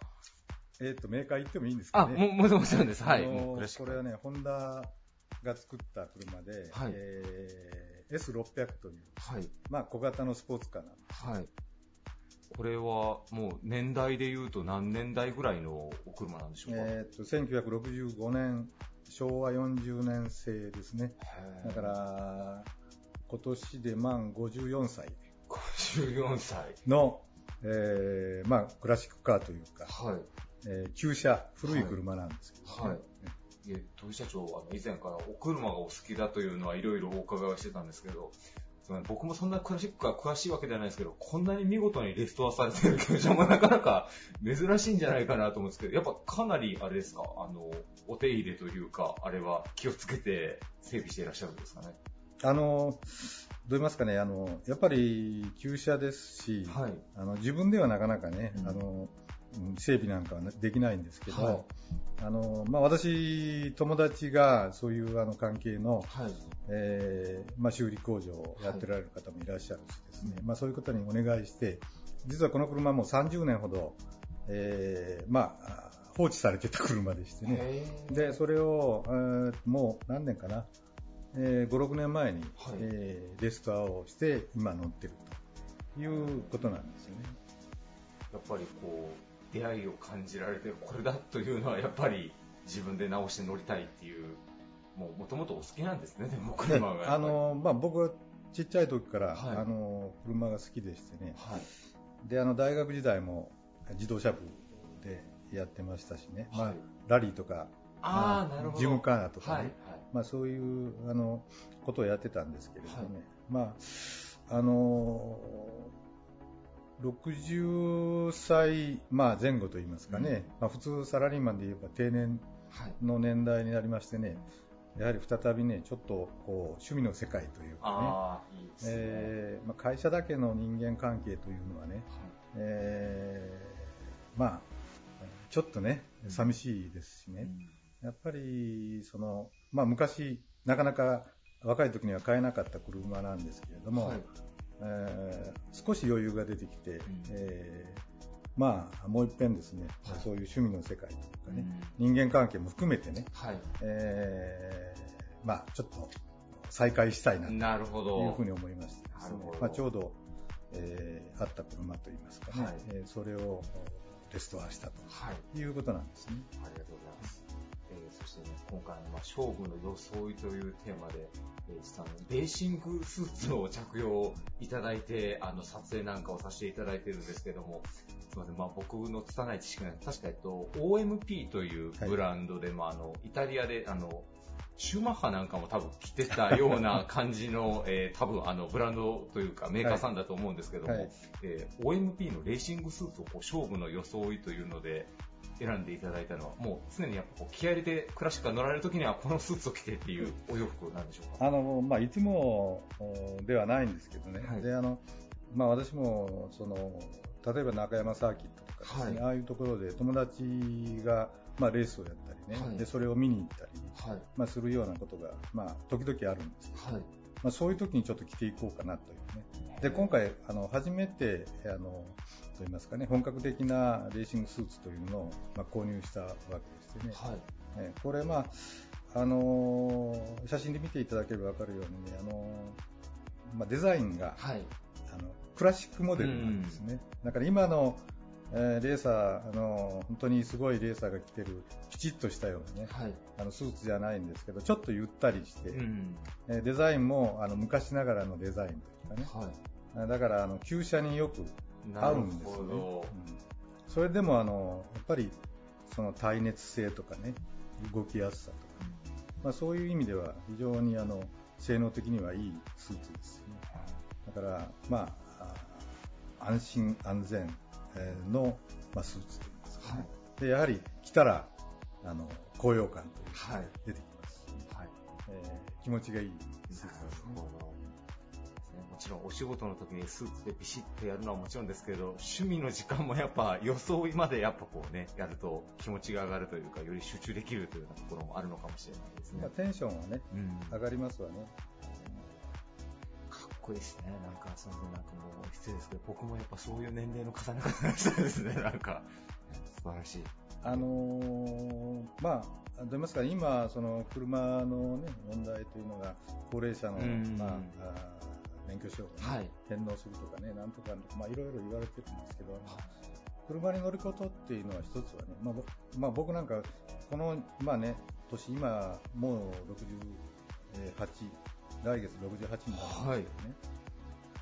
えっ、ー、と、メーカー言ってもいいんですかね。あ、も、もちろんです。はい。これはね、ホンダが作った車で、はい、えー、S600 という、はい、まあ小型のスポーツカーなんです。はい。これはもう年代で言うと何年代ぐらいのお車なんでしょうか、えー、っと1965年、昭和40年製ですね。だから、今年で満54歳54歳。の、えーまあ、クラシックカーというか、はい。えー旧車、古い車なんですけど、ねはい。いえ、土井社長は以前からお車がお好きだというのはいろいろお伺いはしてたんですけど、僕もそんなクラシックが詳しいわけではないですけど、こんなに見事にレストアされてる旧車もなかなか珍しいんじゃないかなと思うんですけど、やっぱかなりあれですか、あの、お手入れというか、あれは気をつけて整備していらっしゃるんですかね？あの、どう言いますかね、あの、やっぱり旧車ですし、はい。あの自分ではなかなかね、うんあのうん整備なんかはできないんですけど、はい。あのまあ、私、友達がそういうあの関係の、はい。えーまあ、修理工場をやってられる方もいらっしゃるしですね、まあ、そういう方にお願いして、実はこの車も30年ほど、えーまあ、放置されてた車でしてね、でそれを、えーもう何年かな、えー5、6年前に、はい。えーレストアをして、今乗ってるということなんですよね。やっぱりこう、出会いを感じられて、これだというのはやっぱり自分で直して乗りたいっていう、もともとお好きなんですね、でも車が。であ、のまあ、僕はちっちゃい時から、はいあの車が好きでしてね、はい。であの大学時代も自動車部でやってましたしね、まあはい、ラリーとか、ああ、なるほど。ジムカーナとかね。まあ、そういうあのことをやってたんですけれどね、はいまああの60歳、まあ、前後といいますかね、まあ、普通サラリーマンで言えば定年はい。の年代になりましてね、やはり再びね、ちょっとこう趣味の世界というかね、いいね。えーまあ、会社だけの人間関係というのはね、えーまあ、ちょっとね、寂しいですしね、やっぱりその、まあ、昔、なかなか若い時には買えなかった車なんですけれども、はい。えー少し余裕が出てきて、んえーまあ、もう一遍ですね、はいそういう趣味の世界というかね、うん人間関係も含めてね、はい。えーまあ、ちょっと再開したいなと。いうふうに思いましてですねまあ、ちょうど、えーあった車といいますかね、はいえーそれをレストアしたはい。ということなんですね。ありがとうございます。えーそしてね、今回の、まあ、勝負の装いというテーマで、えー実はレーシングスーツを着用いただいて、あの、撮影なんかをさせていただいてるんですけども、すみません、まあ、僕の拙い知識なんで、確か、えっと、OMP というブランドで、まあ、あの、イタリアで、あの、シューマッハなんかも多分着てたような感じの、えー多分あのブランドというかメーカーさんだと思うんですけども、はい。えー OMP のレーシングスーツをこう勝負の装いというので選んでいただいたのは、もう常にやっぱこう気合い入れてクラシックが乗られるときにはこのスーツを着てっていうお洋服なんでしょうか？あのまあ、いつもおではないんですけどね、はい。であのまあ、私もその例えば中山サーキットとかですね、はい。ああいうところで友達が、まあ、レースをやったりね、はい。でそれを見に行ったりね、はい。まあ、するようなことが、まあ、時々あるんですけど、はい。まあ、そういう時にちょっと着ていこうかなというね。で、今回、あの、初めて、あの、と言いますかね、本格的なレーシングスーツというのを、まあ、購入したわけでしてね。はい。えこれ、まあ、あのー写真で見ていただければわかるようにね、あのーまあ、デザインが、はい。あの、クラシックモデルなんですね。だから今の、えーレーサー、あのー本当にすごいレーサーが着てる、ピチッとしたようなね、はい。あの、スーツじゃないんですけど、ちょっとゆったりして、うん。えーデザインもあの昔ながらのデザインというかね、はだからあの旧車によくい。合うんですよね。うんそれでもあのやっぱりその耐熱性とかね、動きやすさとか、まあ、そういう意味では非常にあの性能的にはいいスーツですね。だから、まあ、あ安心安全えーの、まあ、スーツといいますかね、はい。でやはり着たらあの高揚感というのがはい。出てきますし、はい。えー気持ちがいいスーツですね。もちろんお仕事の時にスーツでビシッとやるのはもちろんですけど、趣味の時間もやっぱ装いまでやっぱこうね、やると気持ちが上がるというか、より集中できるというようなところもあるのかもしれないですねまあ、。テンションはね、うん。上がりますわね。こいいですね。なんか、そのなんかもう失礼ですけど、僕もやっぱそういう年齢の重ね方をしたですね、なんか。素晴らしい。あのーまあ、どう言いますか、今、その車の、ね、問題というのが、高齢者の、うんまあ、あー免許証を、ねはい、返納するとかね、なんとか、まあ、いろいろ言われてるんですけど、車に乗ることっていうのは一つはね、まあ、まあ、僕なんか、この、まあね、年、今、もう68、来月68になるんですけどね、はい、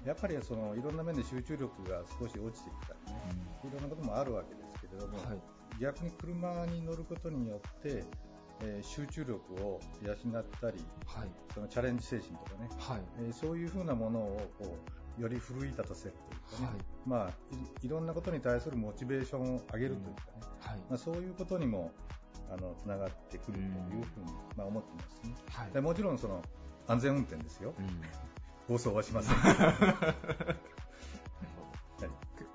やっぱりそのいろんな面で集中力が少し落ちてきたりね、うん、いろんなこともあるわけですけれども、はい、逆に車に乗ることによって、えー、集中力を養ったり、はい、そのチャレンジ精神とかね、はい。えー、そういうふうなものをこうより奮い立たせるというかね、はい。まあい、いろんなことに対するモチベーションを上げるというかね、うんはい。まあ、そういうことにもあのつながってくるというふうに、まあ、思ってますね、はい、でもちろんその安全運転ですよ、うん、暴走はしません。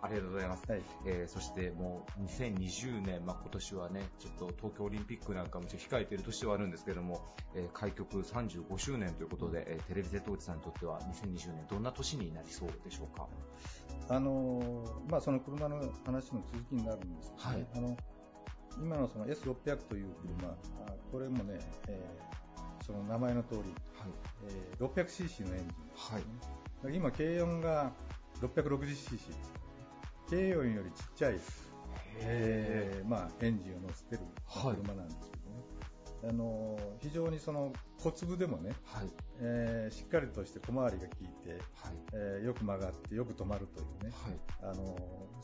ありがとうございます。はい、えー、そしてもう2020年、まあ、今年はね、ちょっと東京オリンピックなんかも控えている年ではあるんですけども、えー、開局35周年ということで、えー、テレビ瀬戸内さんにとっては2020年どんな年になりそうでしょうか？あのー、まあ、その車の話の続きになるんですけど、ね、はい、あの今のその S600 という車、あこれもね、えー、その名前の通り、はい。えー、600cc のエンジンはい、今、軽音が 660cc です。軽音よりちっちゃい、えー、まあ、エンジンを乗せてる車なんですけどね。はい、あの非常にその小粒でもね、はい。えー、しっかりとして小回りが効いて、はい。えー、よく曲がってよく止まるというね、はい、あの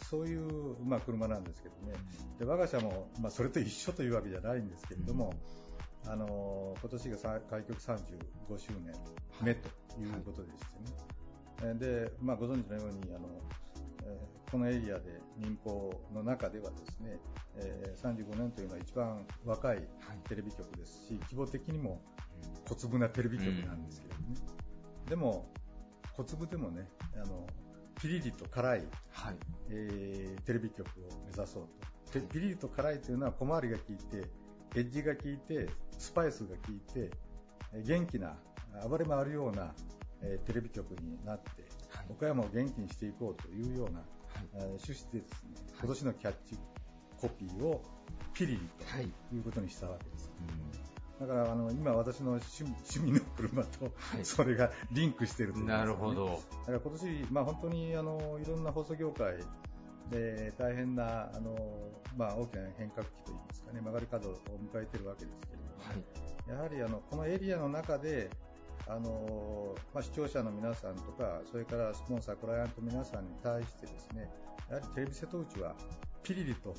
そういう、まあ、車なんですけどね、で我が社も、まあ、それと一緒というわけじゃないんですけれども、うん、あの今年が開局35周年目ということでしてね、はい、でまあ、ご存知のようにあのこのエリアで民放の中ではですね、えー、35年というのは一番若いテレビ局ですし、規模的にも小粒なテレビ局なんですけどね、うん、でも小粒でもねあのピリリと辛い、はい、えー、テレビ局を目指そうと。ピリリと辛いというのは小回りが効いてエッジが効いてスパイスが効いて元気な暴れ回るような、えー、テレビ局になって岡山を元気にしていこうというような、はい、趣旨でですね、今年のキャッチコピーをピリリということにしたわけです。だからあの今私の趣趣味の車と、それがリンクしているという、ね、なるほど。だから今年、まあ、本当にあのいろんな放送業界で大変なあの、まあ、大きな変革期といいますかね曲がり角を迎えているわけですけれども、はい、やはりあのこのエリアの中であのまあ、視聴者の皆さんとか、それからスポンサー、クライアント皆さんに対してですね、やはりテレビ瀬戸内はピリリと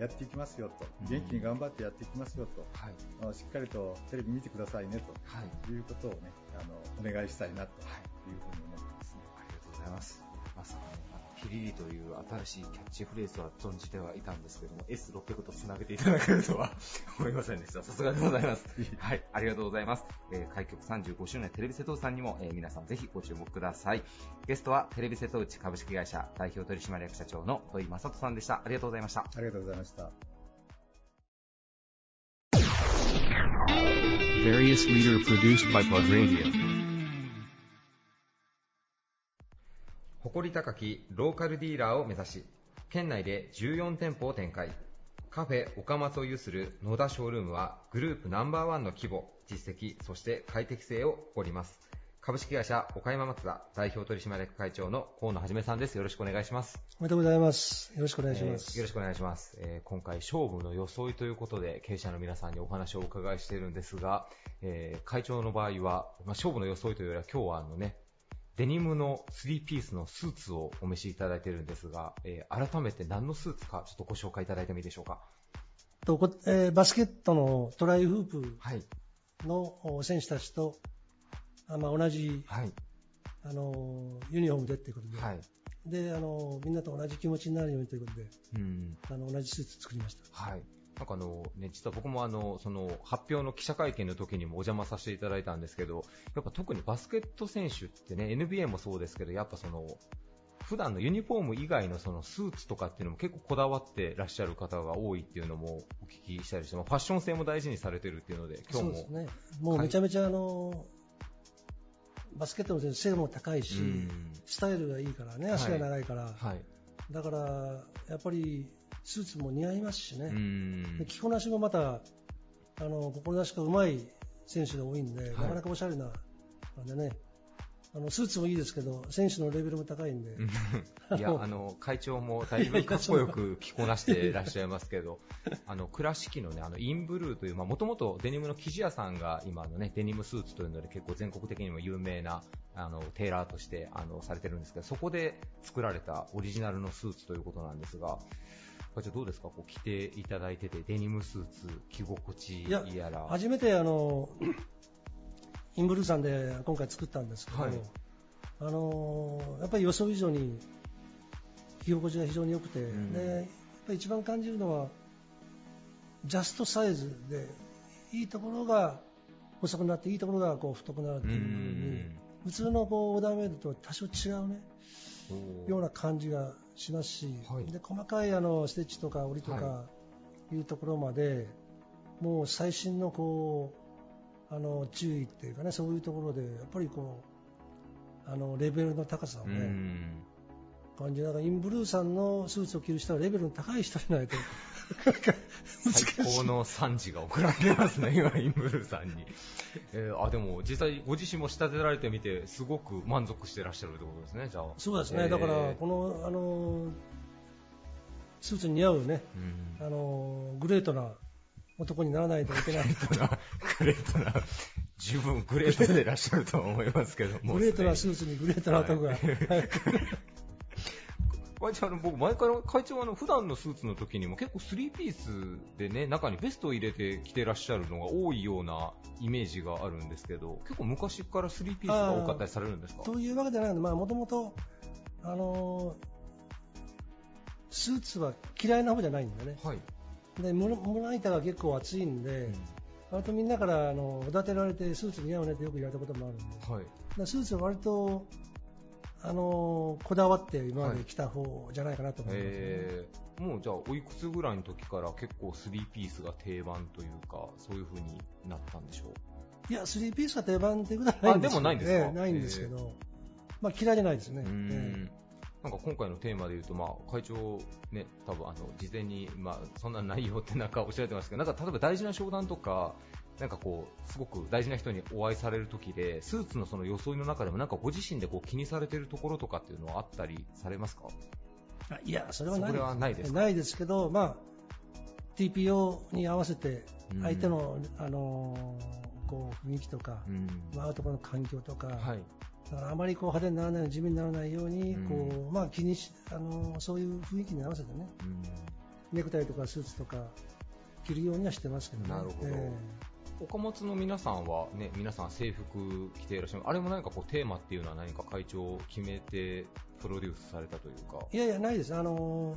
やっていきますよと、元気に頑張ってやっていきますよと、はい、しっかりとテレビ見てくださいねと、はい、いうことをね、あのお願いしたいなとい。うふうに思ってますね。ありがとうございます。まさかピリリという新しいキャッチフレーズは存じてはいたんですけども、S600 と繋げていただけるとは思いませんでした。さすがでございます。はい、ありがとうございます。えー、開局35周年テレビ瀬戸内さんにも、えー、皆さんぜひご注目ください。ゲストはテレビ瀬戸内株式会社代表取締役社長の土井正人さんでした。ありがとうございました。ありがとうございました。Various leader produced by Plug Radio. 誇り高きローカルディーラーを目指し、県内で14店舗を展開。カフェ岡松を有する野田ショールームはグループナンバーワンの規模、実績、そして快適性を誇ります。株式会社岡山松田代表取締役会長の河野はじめさんです。よろしくお願いします。おめでとうございます。よろしくお願いします。えー、よろしくお願いします。えー、今回勝負の装いということで経営者の皆さんにお話をお伺いしているんですが、えー、会長の場合は、まあ、勝負の装いというよりは今日はあのね、デニムの3ピースのスーツをお召しいただいているんですが、えー、改めて何のスーツかちょっとご紹介いただいてもいいでしょうか？とえー、バスケットのトライフープの選手たちと、あまあ、同じ、はい、あのユニフォームでということで、はい、であのみんなと同じ気持ちになるようにということで、うん、あの同じスーツ作りました。はいなんかあの、ね、実は僕もあの、その発表の記者会見の時にもお邪魔させていただいたんですけど、やっぱ特にバスケット選手ってね、NBA もそうですけど、やっぱその、普段のユニフォーム以外のそのスーツとかっていうのも結構こだわってらっしゃる方が多いっていうのもお聞きしたりして、ファッション性も大事にされてるっていうので、今日も。そうですね。もうめちゃめちゃあの、バスケットの選手背も高いし、スタイルがいいからね、足が長いから。はい、はい、だから、やっぱりスーツも似合いますしね、着こなしもまた、あの心なしかうまい選手が多いんで、はい、なかなかおしゃれな、なんでね、あのスーツもいいですけど、選手のレベルも高いんで。いや、あの、会長もだいぶかっこよく着こなしていらっしゃいますけど、あの、倉敷のね、あの、インブルーという、まあ、もともとデニムの生地屋さんが今のね、デニムスーツというので結構全国的にも有名な、あの、テーラーとして、あの、されてるんですけど、そこで作られたオリジナルのスーツということなんですが、会長どうですか？こう着ていただいてて、デニムスーツ、着心地やら。初めてあの、インブルーさんで今回作ったんですけど、はい、あのやっぱり予想以上に着心地が非常に良くて、うん、でやっぱり一番感じるのはジャストサイズでいいところが細くなっていいところがこう太くなるっていうふうに、普通のこうオーダーメイドと多少違うねような感じがしますし、はい、で細かいあのステッチとか折りとかい。うところまで、もう最新のこうあの注意っていうかねそういうところでやっぱりこうあのレベルの高さをね感じながらインブルーさんのスーツを着る人はレベルの高い人じゃないと 最高の賛辞が送られてますね、今、インブルーさんに。えー、あでも実際、ご自身も仕立てられてみて、すごく満足してらっしゃるってことですね、じゃあ。そうですね、えー、だから、この、あのスーツに似合うね、うん、あのグレートな男にならないといけない。グレートな、十分グレートでいらっしゃると思いますけども。グレートなスーツにグレートな男が。はい会長、あの、僕、前から会長はあの、普段のスーツの時にも結構スリーピースでね、中にベストを入れて着てらっしゃるのが多いようなイメージがあるんですけど、結構昔からスリーピースが多かったりされるんですか？とい。うわけではない。ので、まあ、もともと、あのー、スーツは嫌いな方じゃないんだね。はい。で胸板が結構厚いんで、うん、割とみんなからあのおだてられてスーツ似合うねってよく言われたこともあるんで、はい、スーツは割とあのこだわって今まで来た方じゃないかなと思います、ね、えー、もうじゃあおいくつぐらいの時から結構スリーピースが定番というかそういう風になったんでしょう？いやスリーピースが定番っていうことはないんですでもないんですないんですけど、まあ、嫌いじゃないですね、えーなんか今回のテーマで言うと、まあ、会長、ね、多分あの事前に、まあ、そんな内容ってなんかおっしゃってますけど、なんか例えば大事な商談とか、なんかこう、すごく大事な人にお会いされるときで、スーツのその装いの中でも、なんかご自身でこう気にされているところとかっていうのはあったりされますか？いや、それはない。です。はないですけど、まあ、TPO に合わせて、相手の、うん、あのー、こう、雰囲気とか、うん、会うところの環境とか、はい、だからあまりこう派手にならない地味にならないように、こうまあ、気にしあのそういう雰囲気に合わせてね、ネクタイとかスーツとか着るようにはしてますけどね。なるほど、えー、岡松の皆さんは、ね、皆さん制服着ていらっしゃるあれも何かこうテーマっていうのは何か会長決めてプロデュースされたというか。いやいや、ないです。あの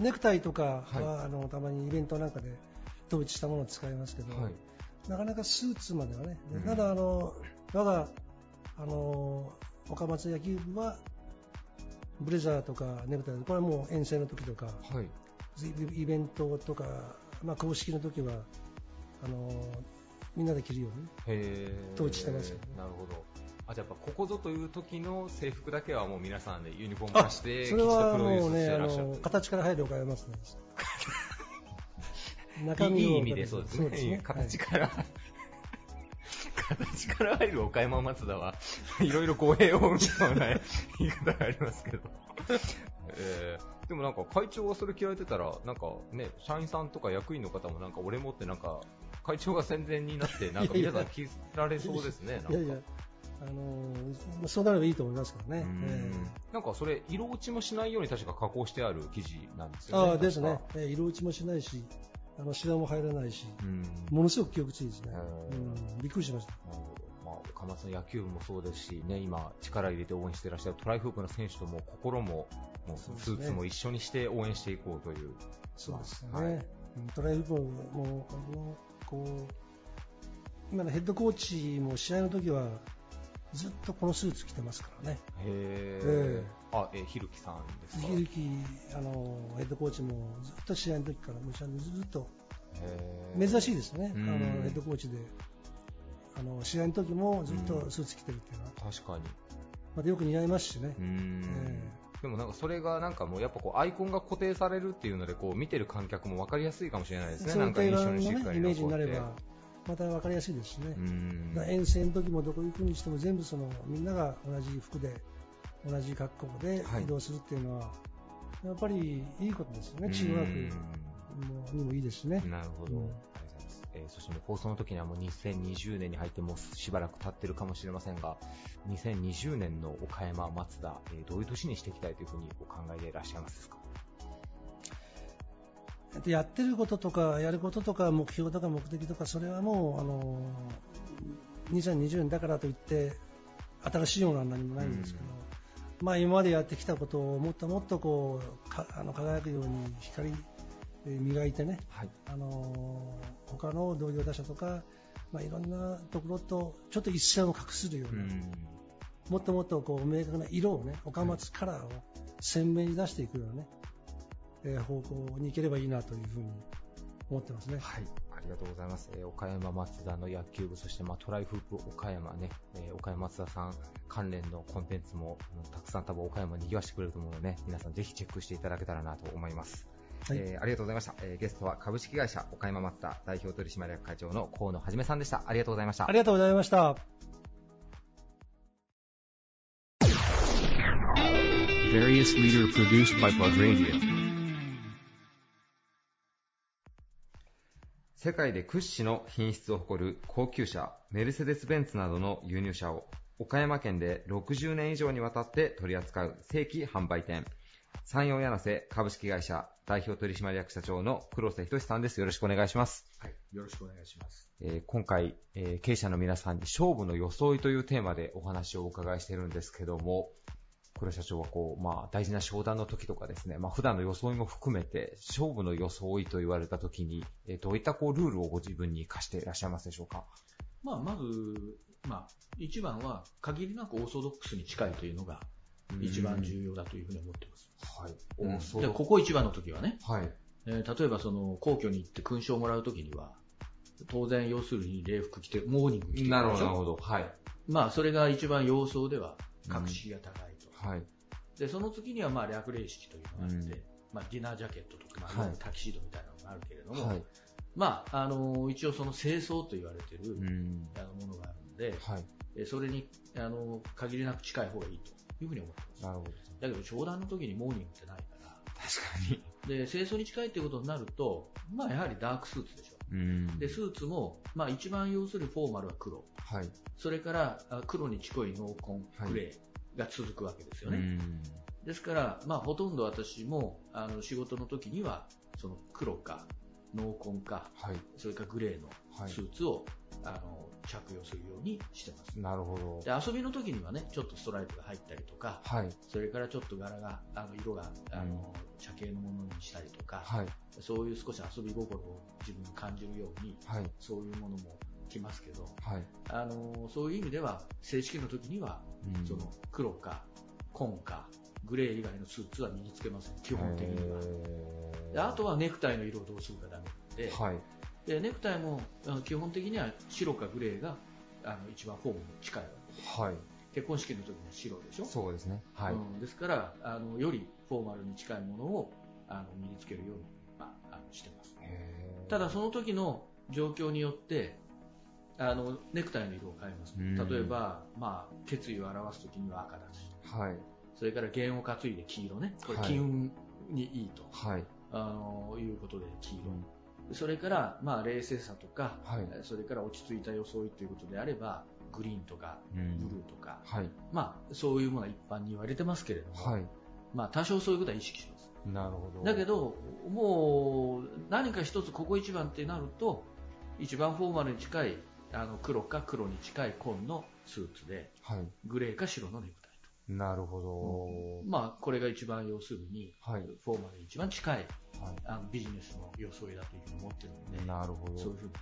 ネクタイとかは、はい、あのたまにイベントなんかで統一したものを使いますけど、はい、なかなかスーツまではね、うん、ただあの我があの岡松野球部はブレザーとかネクタイこれはもう遠征の時とか、はい、イベントとか、まあ、公式の時はあのみんなで着るように統一してますよ、ね、なるほど。あじゃあやっぱここぞという時の制服だけはもう皆さんでユニフォーム化してそれはもうねあの形から入るお買いますね。中身いい意味でそうですね、ね、形から、は い形から入る岡山松田は、いろいろ語弊をな言い方がありますけど。えー、でもなんか会長がそれ着られてたら、なんかね、社員さんとか役員の方もなんか俺もってなんか、会長が宣伝になって、なんか皆さん着られそうですね、いやいや。あのー、そうなればいいと思いますからね。えー、なんかそれ、色落ちもしないように確か加工してある生地なんですよね。ああ、ですね。えー、色落ちもしないし、あの、シワも入らないし、ものすごく記憶値いいですね。うん、びっくりしました。まあ、岡松の野球部もそうですし、ね、今、力入れて応援していらっしゃるトライフープの選手とも心も、もうスーツも一緒にして応援していこうという。そうですね。はい、トライフープも、こう、今のヘッドコーチも試合の時は、ずっとこのスーツ着てますからね。へえ。あ、えひるきさんですか？ひるき、あの、ヘッドコーチもずっと試合の時からむしゃずっと、珍しいですね。あの、ヘッドコーチで。あの、試合の時もずっとスーツ着てるっていうのは。確かに。またよく似合いますしね。でもなんかそれがなんかもうやっぱこうアイコンが固定されるっていうのでこう見てる観客も分かりやすいかもしれないですね。なんか印象にしっかりイメージになればまた分かりやすいですしね。遠征の時もどこ行くにしても全部そのみんなが同じ服で同じ格好で移動するっていうのは、やっぱりいいことですよね、チームワークにもいいですね。なるほど。うんえー、そして放送の時にはもう2020年に入ってもしばらく経ってるかもしれませんが、2020年の岡山、松田、えー、どういう年にしていきたいというふうにお考えでいらっしゃいますか？やってることとか、やることとか、目標とか目的とか、それはもう、あの2020年だからといって、新しいものは何もないんですけど、うん、まあ、今までやってきたことをもっともっとこうかあの輝くように光磨いてね、はい、あの他の同業他社とか、まあ、いろんなところとちょっと一線を画するような、うん、もっともっとこう明確な色をね、岡松カラーを鮮明に出していくようなね、えー、方向に行ければいいなというふうに思ってますね。はい。ありがとうございます。えー、岡山松田の野球部、そしてまあトライフープ岡山ね、えー、岡山松田さん関連のコンテンツも、たくさん多分岡山に賑わしてくれると思うのでね、皆さんぜひチェックしていただけたらなと思います。はい、えー、ありがとうございました、えー、ゲストは株式会社岡山松田代表取締役会長の河野はじめさんでした。ありがとうございました。ありがとうございました。世界で屈指の品質を誇る高級車、メルセデス・ベンツなどの輸入車を岡山県で60年以上にわたって取り扱う正規販売店、山陽柳瀬株式会社代表取締役社長の黒瀬仁さんです。よろしくお願いします。はい、よろしくお願いします。えー、今回、えー、経営者の皆さんに勝負の装いというテーマでお話をお伺いしているんですけども、黒社長はこう、まあ、大事な商談の時とかですね、まあ、普段の装いも含めて、勝負の装いと言われた時に、えー、どういったこう、ルールをご自分に課していらっしゃいますでしょうか？まあ、まず、まあ、一番は、限りなくオーソドックスに近いというのが、一番重要だというふうに思ってます。はい。オーソドックス。ここ一番の時はね、はい。えー、例えばその、皇居に行って勲章をもらう時には、当然、要するに礼服着て、モーニング着てなるほど、なるほど。はい。まあ、それが一番様相では、格式が高いと。はい。で、その次にはまあ略礼式というのがあって、うん、まあディナージャケットとか、まあ、タキシードみたいなのがあるけれども、はい、まあ、あの、一応その清掃と言われてる、うん、あのものがあるので、はい、それに、あの、限りなく近い方がいいというふうに思ってます。なるほど。だけど、商談の時にモーニングってないから、確かに。で、清掃に近いっていうことになると、まあやはりダークスーツでしょ。うん、で、スーツも、まあ一番要するフォーマルは黒。はい。それから、黒に近い濃紺、グレー。が続くわけですよね。ですから、まあ、ほとんど私もあの仕事の時にはその黒か濃紺か、はい、それからグレーのスーツを、はい、あの着用するようにしてます。なるほど。で遊びの時にはね、ちょっとストライプが入ったりとか、はい、それからちょっと柄が、あの色があの、茶系のものにしたりとか、はい、そういう少し遊び心を自分に感じるように、はい、そういうものもきますけど、はい、あのそういう意味では正式の時には、うん、その黒か紺かグレー以外のスーツは身につけません。基本的には。であとはネクタイの色をどうするかダメで,、はい、でネクタイも基本的には白かグレーがあの一番フォームに近いわけ。です、はい、結婚式の時には白でしょ？そうですね、はい、うん、ですからあのよりフォーマルに近いものをあの身につけるように、まあ、あのしてます。ただその時の状況によってあのネクタイの色を変えます、例えば、まあ、決意を表す時には赤だし、はい、それから弦を担いで黄色ね。これ金運にいいと、はい、あのいうことで黄色、うん、それから、まあ、冷静さとか、はい、それから落ち着いた装いということであればグリーンとかブルーとか、はい、まあ、そういうものは一般に言われてますけれども、はい。まあ、多少そういうことは意識します。なるほど。だけど、もう何か一つここ一番ってなると一番フォーマルに近いあの黒か黒に近い紺のスーツで、はい、グレーか白のネクタイ。と。なるほど。うん、まあ、これが一番要するに、はい、フォーマルに一番近い、はい、あのビジネスの装いだというふうに思ってるので、なるほど。そういうふうに、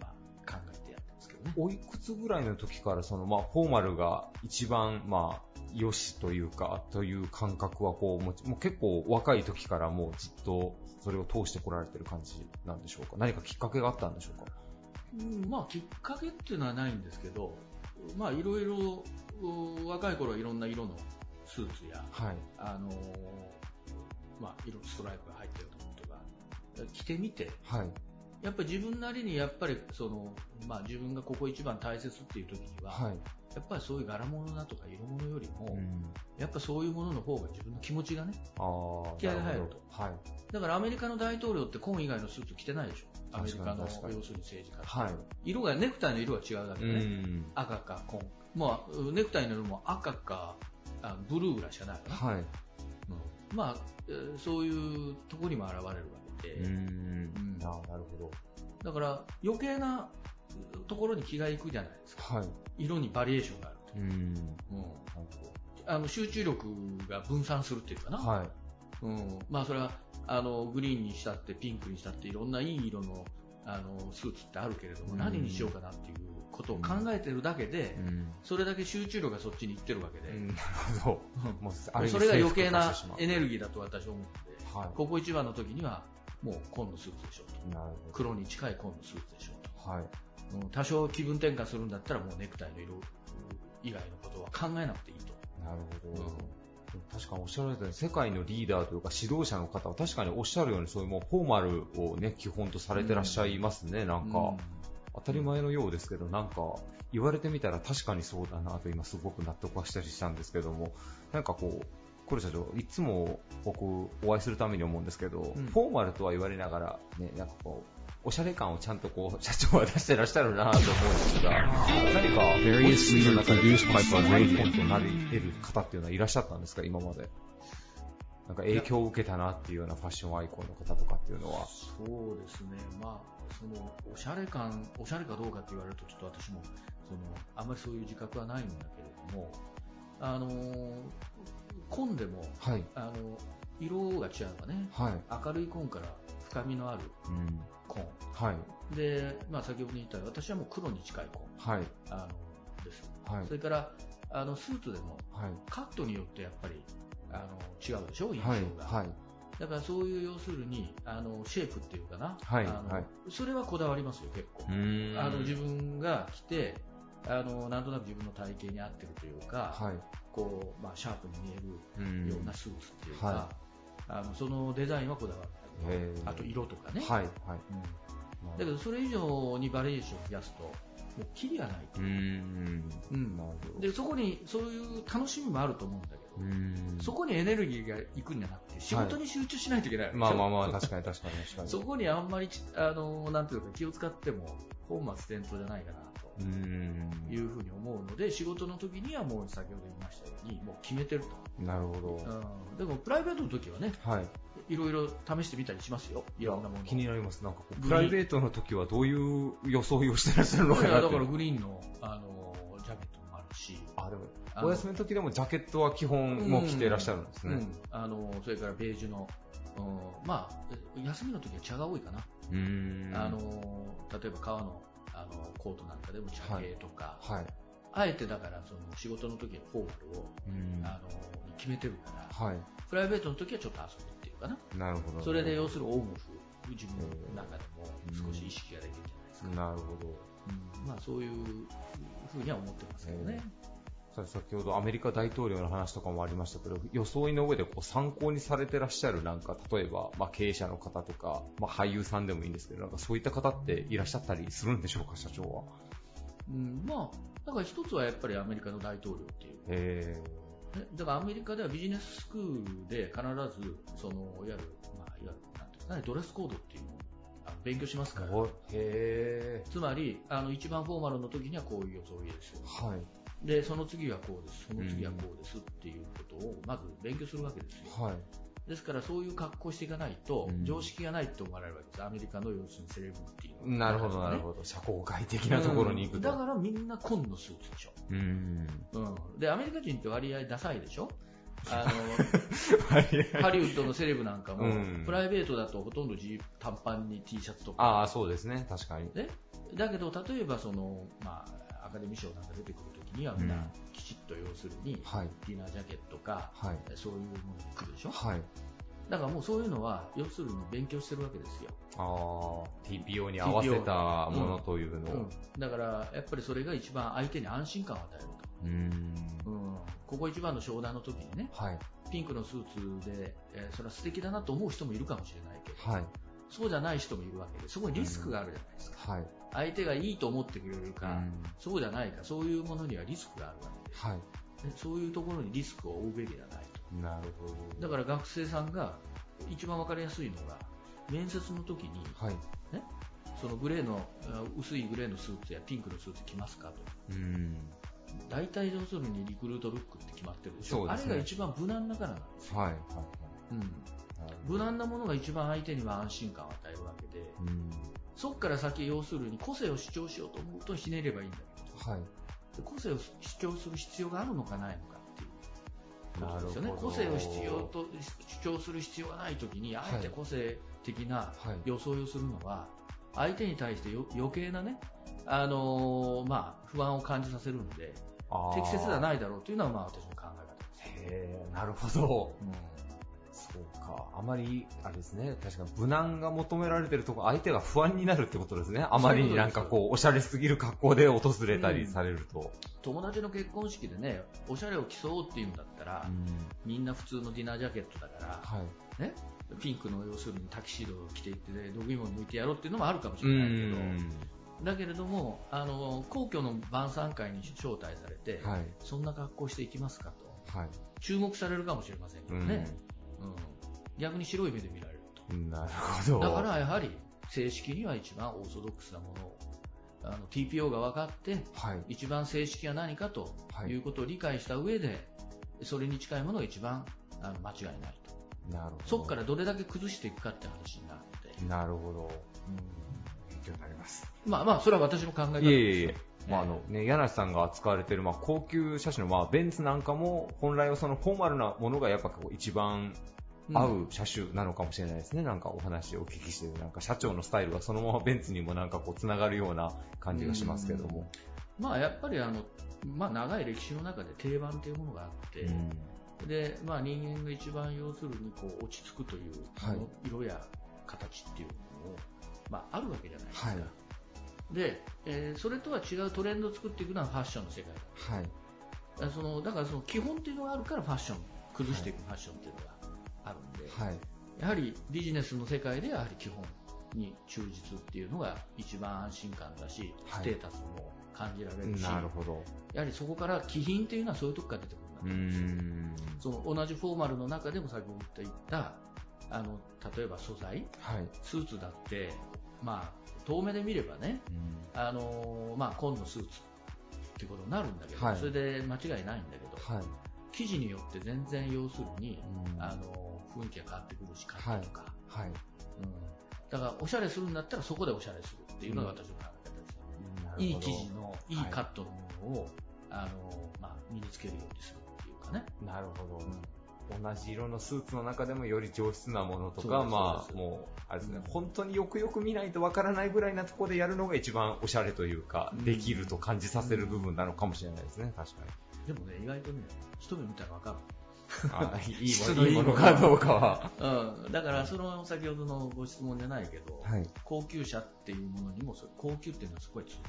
まあ、考えてやってますけどね。おいくつぐらいの時から、その、まあ、フォーマルが一番、まあ、よしというか、という感覚は、こう、もう結構若い時からもうずっとそれを通してこられてる感じなんでしょうか？何かきっかけがあったんでしょうか？うん、まあ、きっかけっていうのはないんですけど、まあ、いろいろ、若い頃はいろんな色のスーツや、はい、あのまあ、色ストライプが入ったようなことが着てみて、はい、やっぱり自分なりにやっぱりその、まあ、自分がここ一番大切っていう時には、はい、やっぱりそういう柄物だとか色物よりも、うん、やっぱそういうものの方が自分の気持ちがね、気合が入ると。はい、だからアメリカの大統領って紺以外のスーツ着てないでしょ。アメリカの要するに政治家、はい、色が、ネクタイの色が違うだけでね、赤か紺。まあ、ネクタイの色も赤かあブルーぐらいしかないかな。はい。うん、まあ、そういうところにも現れるわけで。うん。あなるほど。だから余計なところに気がいくじゃないですか。はい。色にバリエーションがあると。うん。あの、集中力が分散するっていうかな。はい。うん。まあ、それは、あの、グリーンにしたって、ピンクにしたって、いろんないい色の、あの、スーツってあるけれども、何にしようかなっていうことを考えてるだけで、うん、それだけ集中力がそっちにいってるわけで、うん、なるほど。それが余計なエネルギーだと私は思って、はい、ここ一番の時には、もう紺のスーツでしょうと。黒に近い紺のスーツでしょうと。はい。多少気分転換するんだったらもうネクタイの色以外のことは考えなくていいと。なるほど。うん確かにおっしゃられたように、世界のリーダーというか指導者の方は確かにおっしゃるように、そういうもうフォーマルをね、基本とされてらっしゃいますね、うん、なんか。当たり前のようですけど、なんか言われてみたら確かにそうだなと今すごく納得はしたりしたんですけども、なんかこう、コル社長、いつも僕お会いするために思うんですけど、うん、フォーマルとは言われながら、ね、なんかこう、おしゃれ感をちゃんとこう、社長は出してらっしゃるなと思うんですが、何か、various leader produced by b となり得る方っていうのはいらっしゃったんですか、今まで。なんか影響を受けたなっていうようなファッションアイコンの方とかっていうのは。そうですね。まあ、その、おしゃれ感、おしゃれかどうかって言われるとちょっと私も、その、あんまりそういう自覚はないんだけれども、あの紺でも、はい、あの、色が違うわね。はい、明るい紺から深みのある紺。はい、で、まあ先ほど言ったように、私はもう黒に近い紺。はい、あのです。はい、それから、あの、スーツでも、はい、カットによってやっぱり、あの違うでしょ、印象が。はい、だからそういう要するにあのシェイプっていうかな、はい。あの、はい、それはこだわりますよ、結構。あの自分が着てあのなんとなく自分の体型に合ってるというか、はい、こうまあ、シャープに見えるようなスーツっていうか、はい、あのそのデザインはこだわってあと色とかね、はいはい。うん、だけどそれ以上にバリエーションを増やすともうキリがないと。うんうん、でそこにそういう楽しみもあると思うんだけどそこにエネルギーがいくんじゃなくて仕事に集中しないといけない、はい、まあまあまあ確かに確かに確かに。そこにあんまりあのなんていうか気を使っても本末転倒じゃないかなと。いうふうに思うので仕事の時にはもう先ほど言いましたようにもう決めてると。なるほど、うん、でもプライベートの時はね、はい、いろいろ試してみたりしますよ。いろんなもの。気になります。なんかプライベートの時はどういう装いをしてらっしゃるのかなだからグリーンの、あの、ジャケットもあるし。あ、でも、お休みの時でもジャケットは基本もう着てらっしゃるんですね。うん、うん、あの、それからベージュの、うん、まあ、休みの時は茶が多いかな。うん。あの、例えば革の、あの、コートなんかでも茶系とか。はい。はい、あえてだから、その仕事の時はフォーマルを、あの、決めてるから、はい。プライベートの時はちょっと遊ぶ。かな。なるほど。それで要するオンオフ、自分の中でも少し意識ができるじゃないですか。なるほど。うん、まあそういうふうには思ってますけどね。先ほどアメリカ大統領の話とかもありましたけど、装いの上でこう参考にされてらっしゃるなんか、例えば、まあ、経営者の方とか、まあ、俳優さんでもいいんですけど、なんかそういった方っていらっしゃったりするんでしょうか、社長は。うん、まあ、だから一つはやっぱりアメリカの大統領っていう。だからアメリカではビジネススクールで必ず、その、いわゆる、まあ、いわゆる、なんていうかね、ドレスコードっていうのを勉強しますから。へつまり、あの、一番フォーマルの時にはこういう装いですよ。はい。で、その次はこうです、その次はこうですっていうことを、まず勉強するわけですよ。はい。ですからそういう格好していかないと、常識がないって思われるわけです。アメリカの要するにセレブティなるほど、なるほど。社交界的なところに行くと。だからみんな紺のスーツでしょ。うん。うん。で、アメリカ人って割合ダサいでしょ？あの、ハリウッドのセレブなんかも、プライベートだとほとんど短パンに T シャツとか。ああ、そうですね。確かに。ね。だけど、例えばその、まあ、アカデミー賞なんか出てくるには、みん。なきちっと要するに、ディナージャケットか、はい、そういうものに来るでしょ？はい。だからもうそういうのは、要するに勉強してるわけですよ。ああ、TPO に合わせたものというのを、うん。うん、だから、やっぱりそれが一番相手に安心感を与えると。うん。うん。ここ一番の商談の時にね、はい、ピンクのスーツで、えー、それは素敵だなと思う人もいるかもしれないけど、はい、そうじゃない人もいるわけで、そこにリスクがあるじゃないですか。はい、相手がいいと思ってくれるか、そうじゃないか、そういうものにはリスクがあるわけで、はい、そういうところにリスクを負うべきではないと。なるほど。だから学生さんが一番わかりやすいのが、面接の時に、はい、ね、そのグレーの、薄いグレーのスーツやピンクのスーツ着ますかと。うん。大体要するにリクルートルックって決まってるでしょ、ね、あれが一番無難なからなんですよ、はいはいうん、無難なものが一番相手には安心感を与えるわけで、うん、そこから先要するに個性を主張しようと思うとひねればいいんだ。けど、はい、個性を主張する必要があるのかないのかっていうことですよね。個性を必要と主張する必要がない時にあえて個性的な装い。をするのは、相手に対して余計なね、あのー、まあ、不安を感じさせるんで、適切ではないだろうというのは、まあ、私の考え方です。へなるほど。うんそうか。あまり、あれですね。確かに無難が求められてるとこ相手が不安になるってことですね。あまりになんかこう、おしゃれすぎる格好で訪れたりされると。うん、友達の結婚式でね、おしゃれを競おうっていうんだったら、うん、みんな普通のディナージャケットだから、はい、ね、ピンクの要するにタキシードを着ていって、ね、毒芋を抜いてやろうっていうのもあるかもしれないけど、だけれども、あの、皇居の晩餐会に招待されて、はい、そんな格好していきますかと、はい、注目されるかもしれませんけどね。うん、逆に白い目で見られると。なるほど。だからやはり、正式には一番オーソドックスなものを、あの TPO が分かって、はい、一番正式は何かということを理解した上で、それに近いものが一番あの間違いないと。なるほど。そこからどれだけ崩していくかって話になるので。なるほど。うん。勉強になります。まあまあ、それは私の考え方です。いえいえ。まああのね、柳さんが扱われている、まあ、高級車種の、まあ、ベンツなんかも本来はそのフォーマルなものがやっぱこう一番合う車種なのかもしれないですね、うん、なんかお話をお聞きしてなんか社長のスタイルがそのままベンツにもなんかこうつながるような感じがしますけども。うん、まあやっぱりあの、まあ、長い歴史の中で定番というものがあって、うん。で、まあ、人間が一番要するにこう落ち着くという、はい、色や形っていうのも、まあ、あるわけじゃないですか。はい、で、えー、それとは違うトレンドを作っていくのはファッションの世界だ。はい、そのだからその基本っていうのがあるからファッション、崩していくファッションっていうのがあるんで、はい、やはりビジネスの世界でやはり基本に忠実っていうのが一番安心感だし、ステータスも感じられるし、なるほど。やはりそこから気品っていうのはそういうとこから出てくる。その同じフォーマルの中でも先ほど言ったあの例えば素材、はい、スーツだって、まあ、遠目で見ればね、あのまあ、紺のスーツってことになるんだけど、はい、それで間違いないんだけど、はい、生地によって全然要するに、あの雰囲気が変わってくるし、カットとか、はい。うん、だからおしゃれするんだったらそこでおしゃれするっていうのが私の考え方です、うん、いい生地のい。いカットのものを、あのまあ、身につけるようにする。かね。なるほど。うん、同じ色のスーツの中でもより上質なものとか、まあ、もう、あれですね、うん、本当によくよく見ないとわからないぐらいなところでやるのが一番おしゃれというか、うん、できると感じさせる部分なのかもしれないですね、確かに。でもね、意外とね、一目見たらわかる。あ いいものいいものかどうかは。うん。だから、その先ほどのご質問じゃないけど、はい、高級車っていうものにも、高級っていうのはすごい強いん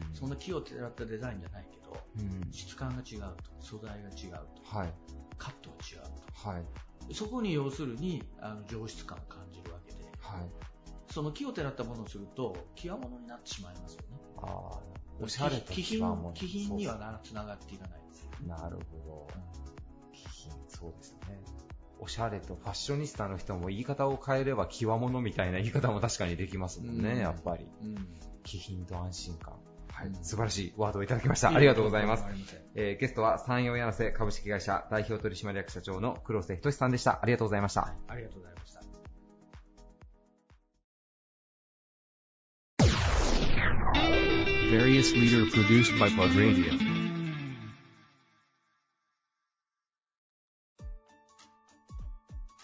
ですそんな木をてらったデザインじゃないけど、質感が違うと、素材が違うと、はい、カットが違うと、はい、そこに要するにあの上質感を感じるわけで、はい、その木をてらったものをすると、極物になってしまいますよね。ああ、おしゃれと気品気品にはなつながっていかないですよ、ね。なるほど。そうですね。おしゃれとファッショニスタの人も言い方を変えれば極物みたいな言い方も確かにできますもんね、うん、やっぱり。うん、気品と安心感。はい、素晴らしいワードをいただきました。ありがとうございます。えー、ゲストは山陽柳瀬株式会社代表取締役社長の黒瀬仁さんでした。ありがとうございました。ありがとうございました。Various leader produced by Pod Radio.